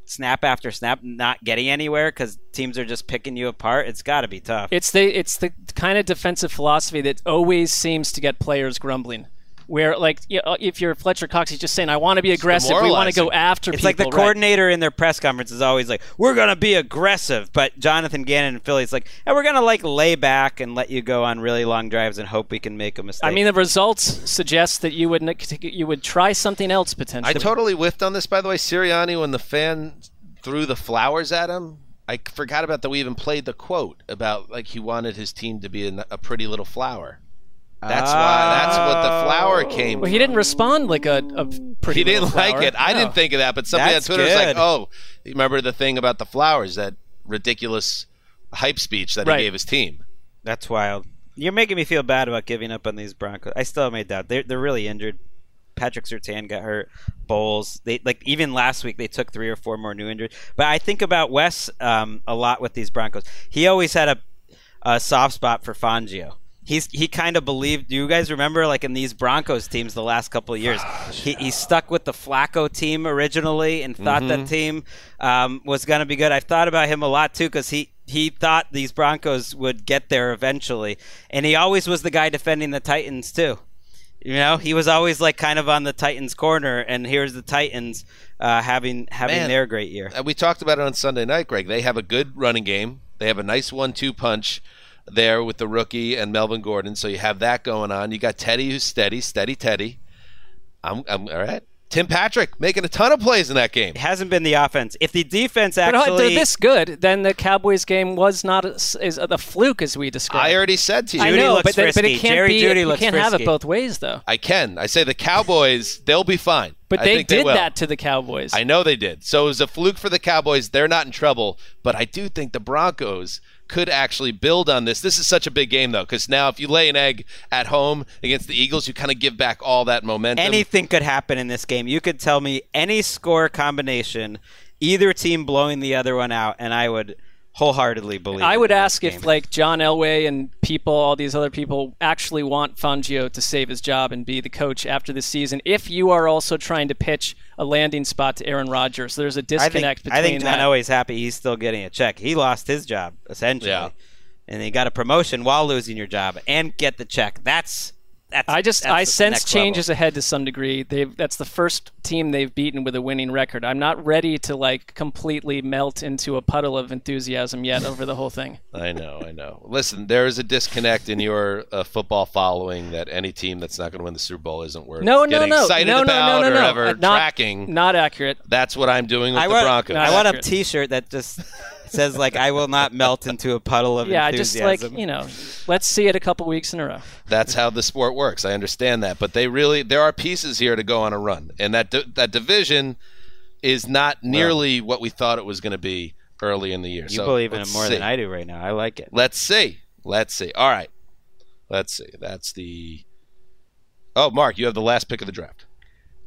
snap after snap not getting anywhere cuz teams are just picking you apart. It's got to be tough. It's the it's the kind of defensive philosophy that always seems to get players grumbling. Where like you know, if you're Fletcher Cox, he's just saying, "I want to be aggressive. We want to go after It's people." like the right? coordinator in their press conference is always like, "We're going to be aggressive," but Jonathan Gannon in Philly is like, "And we're going to like lay back and let you go on really long drives and hope we can make a mistake." I mean, the results suggest that you would n- you would try something else potentially. I totally whiffed on this, by the way. Sirianni, when the fan threw the flowers at him, I forgot about that we even played the quote about like he wanted his team to be a, a pretty little flower. That's why. That's what the flower came. Well, he didn't respond like a, a pretty. he didn't little like flower. it. I No. didn't think of that, but somebody That's on Twitter was like, "Oh, you remember the thing about the flowers? That ridiculous hype speech that Right. he gave his team." That's wild. You're making me feel bad about giving up on these Broncos. I still have made doubt. They're they're really injured. Patrick Surtain got hurt. Bowles. They like even last week they took three or four more new injuries. But I think about Wes um, a lot with these Broncos. He always had a, a soft spot for Fangio. He's he kind of believed. Do you guys remember like in these Broncos teams the last couple of years? he, he stuck with the Flacco team originally and thought Mhm. that team um, was going to be good. I've thought about him a lot too because he he thought these Broncos would get there eventually, and he always was the guy defending the Titans too. You know, he was always like kind of on the Titans' corner, and here's the Titans uh, having having Man. their great year. Uh, we talked about it on Sunday night, Greg. They have a good running game. They have a nice one-two punch there with the rookie and Melvin Gordon. So you have that going on. You got Teddy who's steady, steady Teddy. I'm, I'm all right. Tim Patrick making a ton of plays in that game. It hasn't been the offense. If the defense actually if they're this good, then the Cowboys game was not a, is a, the fluke as we described. I already said to you. I Judy know, but, the- but it can't Jerry be. Judy you looks can't have it both ways, though. I can. I say the Cowboys, they'll be fine. But I they think they did that to the Cowboys. I know they did. So it was a fluke for the Cowboys. They're not in trouble, but I do think the Broncos could actually build on this. This is such a big game though, because now if you lay an egg at home against the Eagles, you kind of give back all that momentum. anything could happen in this game. You could tell me any score combination, either team blowing the other one out, and I would wholeheartedly believe. I would ask if like John Elway and people, all these other people, actually want Fangio to save his job and be the coach after the season. If you are also trying to pitch a landing spot to Aaron Rodgers, there's a I think, disconnect between I think John that. Elway's happy he's still getting a check. He lost his job essentially, Yeah. and he got a promotion while losing your job and get the check. That's that's. I just that's I the sense changes level. ahead to some degree. They've that's the first team they've beaten with a winning record. I'm not ready to like completely melt into a puddle of enthusiasm yet over the whole thing. I know, I know. Listen, there is a disconnect in your uh, football following that any team that's not going to win the Super Bowl isn't worth No, no, getting no, excited no, no, about no, no, or no. ever Uh, not- tracking. Not accurate. That's what I'm doing with I the want, Broncos. I want a T-shirt that just says like "I will not melt into a puddle of enthusiasm. Yeah, just like you know, let's see it a couple weeks in a row. That's how the sport works. I understand that, but they really there are pieces here to go on a run, and that di- that division is not nearly what we thought it was going to be early in the year. You so believe in it more see. than I do right now. I like it. Let's see. Let's see. All right. Let's see. That's the. Oh, Mark, you have the last pick of the draft.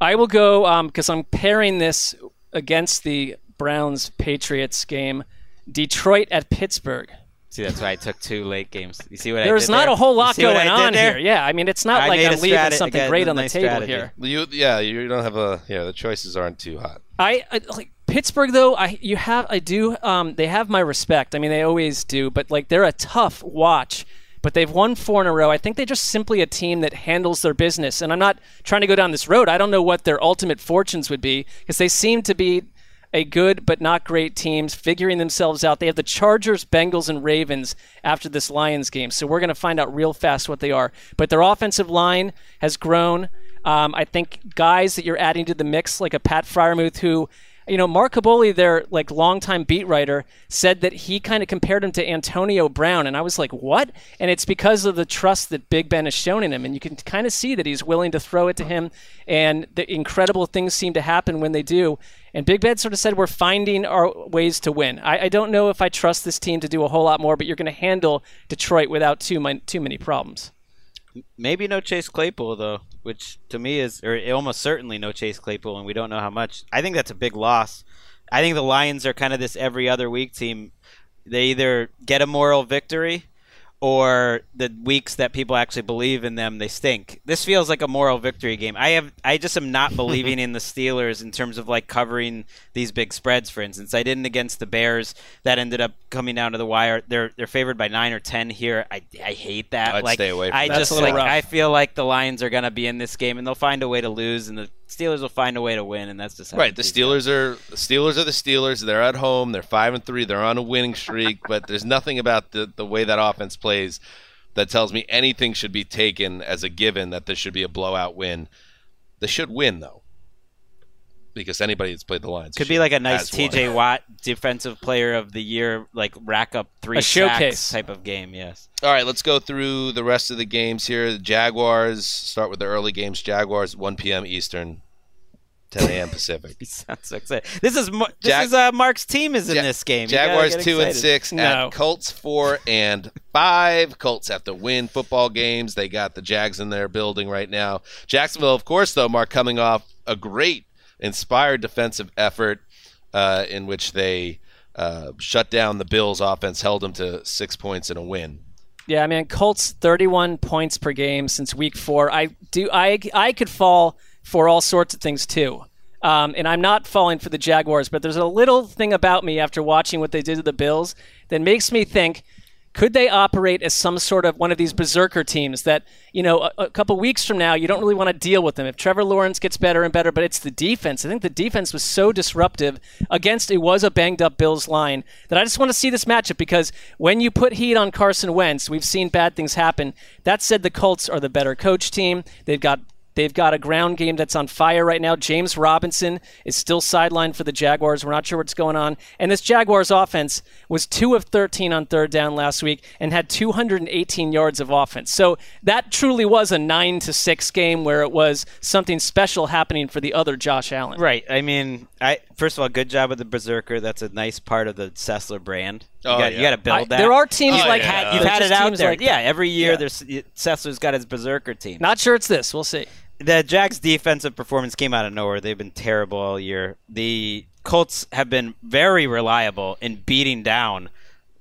I will go um, because I'm pairing this against the Browns Patriots game. Detroit at Pittsburgh. See, that's why I took two late games. You see what I mean? There's did not there? a whole lot going on there? here. Yeah, I mean, it's not I like I'm leaving strate- something again, great on the table strategy. here. You, yeah, you don't have a. Yeah, the choices aren't too hot. I, I like Pittsburgh though. I you have I do. Um, they have my respect. I mean, they always do. But like, they're a tough watch. But they've won four in a row. I think they're just simply a team that handles their business. And I'm not trying to go down this road. I don't know what their ultimate fortunes would be because they seem to be a good but not great teams figuring themselves out. They have the Chargers, Bengals, and Ravens after this Lions game. So we're going to find out real fast what they are. But their offensive line has grown. Um, I think guys that you're adding to the mix, like a Pat Freiermuth, who, you know, Mark Kaboly, their like longtime beat writer, said that he kind of compared him to Antonio Brown, and I was like, what? And it's because of the trust that Big Ben has shown in him, and you can kind of see that he's willing to throw it to him, and the incredible things seem to happen when they do. And Big Ben sort of said, we're finding our ways to win. I, I don't know if I trust this team to do a whole lot more, but you're going to handle Detroit without too, mon- too many problems. Maybe no Chase Claypool though, which to me is, or almost certainly no Chase Claypool, and we don't know how much. I think that's a big loss. I think the Lions are kind of this every other week team. They either get a moral victory, or the weeks that people actually believe in them, they stink. This feels like a moral victory game. I have, I just am not believing in the Steelers in terms of like covering these big spreads. For instance, I didn't against the Bears. That ended up coming down to the wire. They're they're favored by nine or ten here. I, I hate that. I'd like stay away from I that. just That's a little like rough. I feel like the Lions are gonna be in this game and they'll find a way to lose, and the Steelers will find a way to win, and that's just Right, the. Steelers are the Steelers are the Steelers. They're at home. They're five and three. They're on a winning streak. but there's nothing about the the way that offense plays that tells me anything should be taken as a given that this should be a blowout win. They should win though, because anybody that's played the Lions Could be like a nice has won. T.J. Watt defensive player of the year, like rack up three A sacks showcase. type of game. Yes. All right, let's go through the rest of the games here. The Jaguars start with the early games. Jaguars 1 p.m. Eastern, 10 a.m. Pacific. He sounds so excited. This is this Jag- is uh, Mark's team is in Ja- this game. You Jaguars get two and excited. six at Colts four and five. Colts have to win football games. They got the Jags in their building right now. Jacksonville, of course, though, Mark coming off a great inspired defensive effort uh, in which they uh, shut down the Bills' offense, held them to six points and a win. Yeah, I mean, Colts 31 points per game since week four. I do. I I could fall for all sorts of things too. Um, and I'm not falling for the Jaguars, but there's a little thing about me after watching what they did to the Bills that makes me think Could they operate as some sort of one of these berserker teams that, you know, a, a couple weeks from now, you don't really want to deal with them? If Trevor Lawrence gets better and better, but it's the defense. I think the defense was so disruptive against it was a banged up Bills line that I just want to see this matchup because when you put heat on Carson Wentz, we've seen bad things happen. That said, the Colts are the better coach team. They've got They've got a ground game that's on fire right now. James Robinson is still sidelined for the Jaguars. We're not sure what's going on. And this Jaguars offense was 2 of 13 on third down last week and had 218 yards of offense. So that truly was a 9 to 6 game where it was something special happening for the other Josh Allen. Right. I mean, I first of all, good job with the Berserker. That's a nice part of the Sessler brand. You Oh, got, yeah. you got to build I- that. there are teams Oh, like yeah. that. You've had it out there. like yeah, every year Yeah. there's Sessler's got his Berserker team. Not sure it's this. We'll see. The Jags' defensive performance came out of nowhere. They've been terrible all year. The Colts have been very reliable in beating down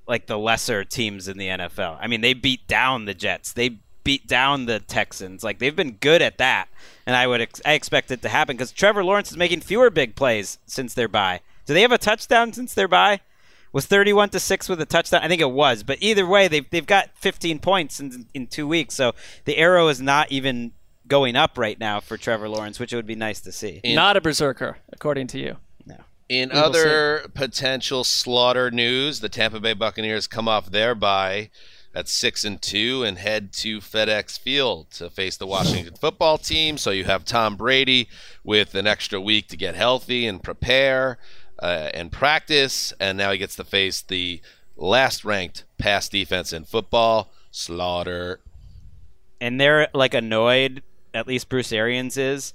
like the lesser teams in the NFL. I mean, they beat down the Jets. They beat down the Texans. Like they've been good at that, and I would ex- I expect it to happen because Trevor Lawrence is making fewer big plays since their bye. Do they have a touchdown since their bye? Was 31 to 6 with a touchdown? I think it was. But either way, they've, they've got 15 points in, in two weeks. So the arrow is not even going up right now for Trevor Lawrence, which it would be nice to see. Not a berserker, according to you. No. In We will other potential slaughter news, the Tampa Bay Buccaneers come off their bye at six and two and head to FedEx Field to face the Washington Football Team. So you have Tom Brady with an extra week to get healthy and prepare uh, and practice, and now he gets to face the last ranked pass defense in football. Slaughter. and they're like annoyed. At least Bruce Arians is.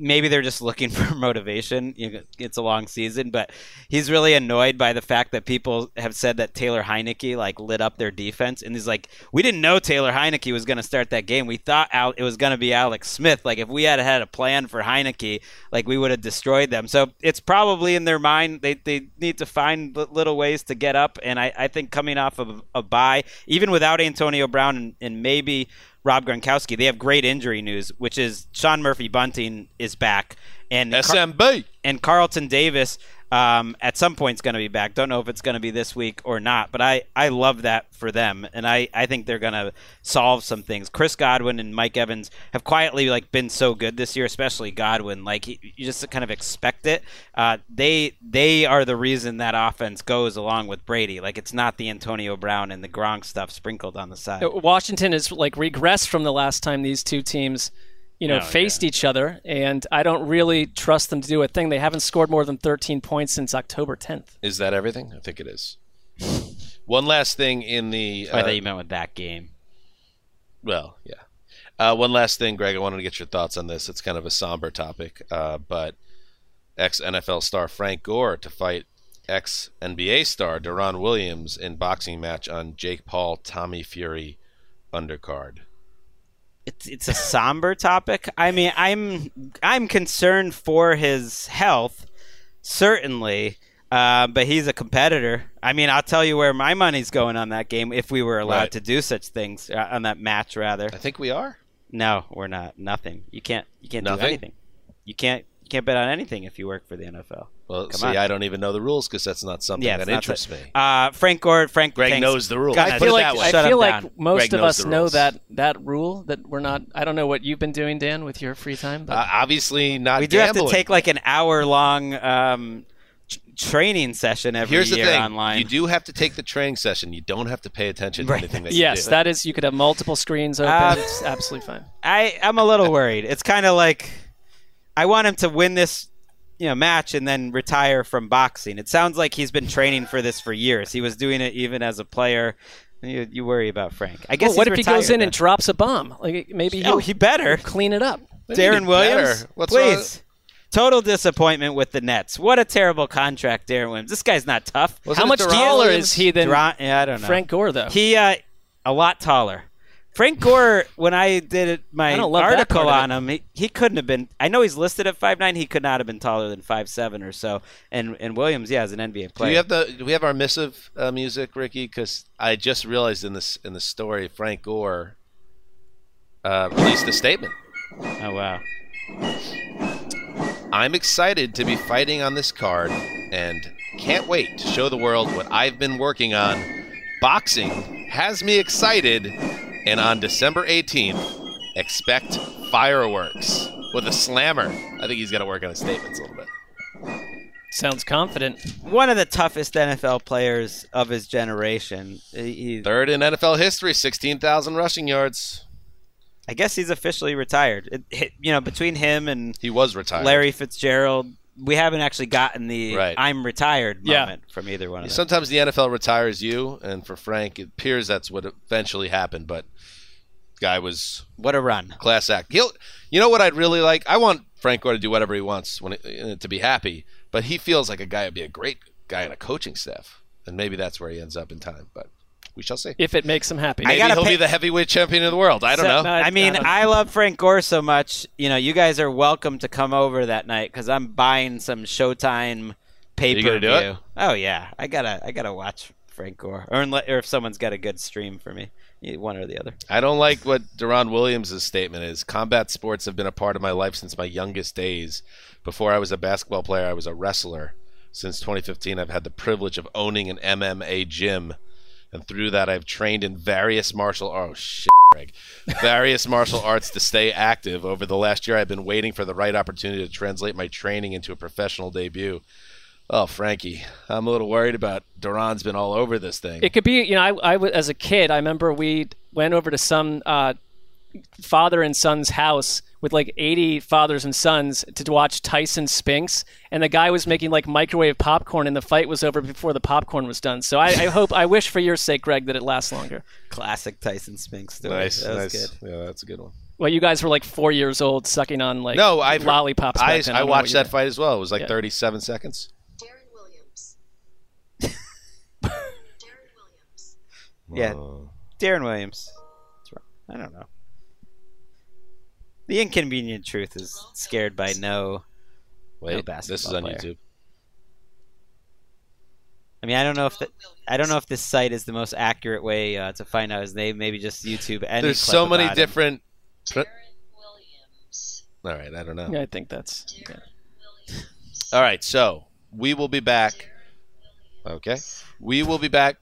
Maybe they're just looking for motivation. It's a long season, but he's really annoyed by the fact that people have said that Taylor Heinicke like lit up their defense, and he's like, "We didn't know Taylor Heinicke was going to start that game. We thought it was going to be Alex Smith. Like if we had had a plan for Heinicke, like we would have destroyed them." So it's probably in their mind. They they need to find little ways to get up, and I, I think coming off of a bye, even without Antonio Brown and, and maybe Rob Gronkowski. They have great injury news, which is Sean Murphy Bunting is back, and SMB and Carlton Davis um, at some point is going to be back. Don't know if it's going to be this week or not, but I, I love that for them, and I, I think they're going to solve some things. Chris Godwin and Mike Evans have quietly like been so good this year, especially Godwin. Like you just kind of expect it. Uh, they they are the reason that offense goes along with Brady. Like it's not the Antonio Brown and the Gronk stuff sprinkled on the side. Washington has like regressed from the last time these two teams, you know, Oh, faced each other, and I don't really trust them to do a thing. They haven't scored more than 13 points since October 10th. Is that everything? I think it is. One last thing in the. I uh, thought you meant with that game. Well, yeah. Uh, one last thing, Greg. I wanted to get your thoughts on this. It's kind of a somber topic, uh, but ex NFL star Frank Gore to fight ex NBA star Deron Williams in boxing match on Jake Paul Tommy Fury undercard. It's it's a somber topic. I mean, I'm I'm concerned for his health, certainly. Uh, but he's a competitor. I mean, I'll tell you where my money's going on that game if we were allowed Right. to do such things uh, on that match. Rather, I think we are. No, we're not. Nothing. You can't. You can't do anything. You can't. You can't bet on anything if you work for the NFL. Well, Come see, on. I don't even know the rules because that's not something Yeah, that interests that- me. Uh, Frank Gore. Frank. Greg thanks. knows the rules. God, I feel like. I feel like most Greg of us know that that rule that we're not. I don't know what you've been doing, Dan, with your free time. But Uh, obviously, not. we do have to take like an hour long um, training session every Here's the year thing: online. you do have to take the training session. You don't have to pay attention to Right. anything that you yes, do. that is. You could have multiple screens open. Uh, it's absolutely fine. I I'm a little worried. It's kind of like I want him to win this you know match and then retire from boxing. It sounds like he's been training for this for years. He was doing it even as a player. You, you worry about Frank. I guess Well, what he's if he goes retired in and drops a bomb? Like maybe Oh, he'll he better clean it up. Darren Williams, better. What's please. Total disappointment with the Nets. What a terrible contract, Darren Williams. This guy's not tough. Wasn't How much taller is he than Duran- yeah, I don't know. Frank Gore, though? He uh, a lot taller. Frank Gore, when I did it, my I don't love that article on him, he, he couldn't have been. I know he's listed at five nine. He could not have been taller than five seven or so. And and Williams, yeah, is an NBA Do player. we have the do we have our missive uh, music, Ricky? Because I just realized in this in the story, Frank Gore uh, released a statement. oh wow. I'm excited to be fighting on this card and can't wait to show the world what I've been working on boxing has me excited, and on December 18th, expect fireworks with a slammer. I think he's got to work on his statements a little bit. Sounds confident. One of the toughest NFL players of his generation. He- Third in NFL history, 16,000 rushing yards. I guess he's officially retired. It, it- you know, between him and he was retired. Larry Fitzgerald, we haven't actually gotten the Right. "I'm retired" Yeah. moment from either one of them. Sometimes the NFL retires you, and for Frank, it appears that's what eventually happened. But guy was what a run, class act. He'll, you know what I'd really like? I want Frank Gore to do whatever he wants when it, uh, to be happy. But he feels like a guy would be a great guy in a coaching staff, and maybe that's where he ends up in time. But we shall see. If it makes him happy. Maybe he'll be the heavyweight champion of the world. I don't So- know. I mean, I, love Frank Gore so much. You know, you guys are welcome to come over that night because I'm buying some Showtime pay You per gonna do it? view. Oh yeah, I gotta, I gotta watch Frank Gore, or, unle- or if someone's got a good stream for me, Yeah, one or the other. I don't like what Deron Williams' statement is. Combat sports have been a part of my life since my youngest days. Before I was a basketball player, I was a wrestler. Since 2015, I've had the privilege of owning an MMA gym, and through that, I've trained in various martial. Oh shit, Greg. Various martial arts to stay active. Over the last year, I've been waiting for the right opportunity to translate my training into a professional debut. Oh, Frankie, I'm a little worried about Duran's been all over this thing. It could be, you know, I, I w- as a kid, I remember we went over to some uh, father and son's house with like 80 fathers and sons to watch Tyson Spinks, and the guy was making like microwave popcorn, and the fight was over before the popcorn was done. So I, I hope, I wish for your sake, Greg, that it lasts longer. Classic Tyson Spinks story. nice, that was nice. good. Yeah, that's a good one. Well, you guys were like four years old, sucking on like no, I've lollipops. I, back then. I don't know what watched that fight as well. It was like Yeah. 37 seconds. Yeah, Darren Williams. That's right. I don't know. The inconvenient truth is scared by no. Wait, no this is on player. YouTube. I mean, I don't know if the, I don't know if this site is the most accurate way uh, to find out his name. Maybe just YouTube. Any There's so many about him. different. All right, I don't know. Yeah, I think that's. Yeah. All right, so we will be back. Okay, we will be back.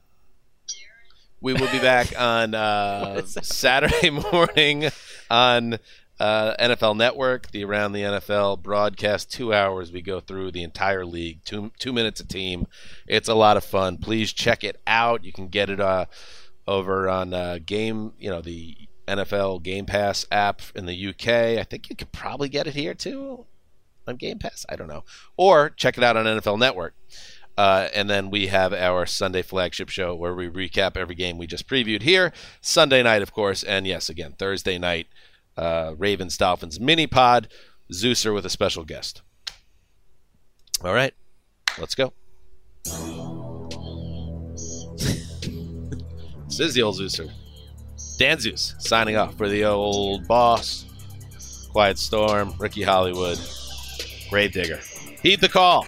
We will be back on uh, Saturday morning on uh, NFL Network, the Around the NFL broadcast. Two hours, we go through the entire league, two two minutes a team. It's a lot of fun. Please check it out. You can get it uh, over on uh, Game, you know, the NFL Game Pass app in the UK. I think you could probably get it here too on Game Pass. I don't know. Or check it out on NFL Network. Uh, and then we have our Sunday flagship show where we recap every game we just previewed here. Sunday night, of course. And yes, again, Thursday night, uh, Ravens Dolphins mini pod, Zeuser with a special guest. All right, let's go. this is the old Zeuser. Dan Zeus signing off for the old boss. Quiet Storm, Ricky Hollywood, Grave Digger. Heed the call.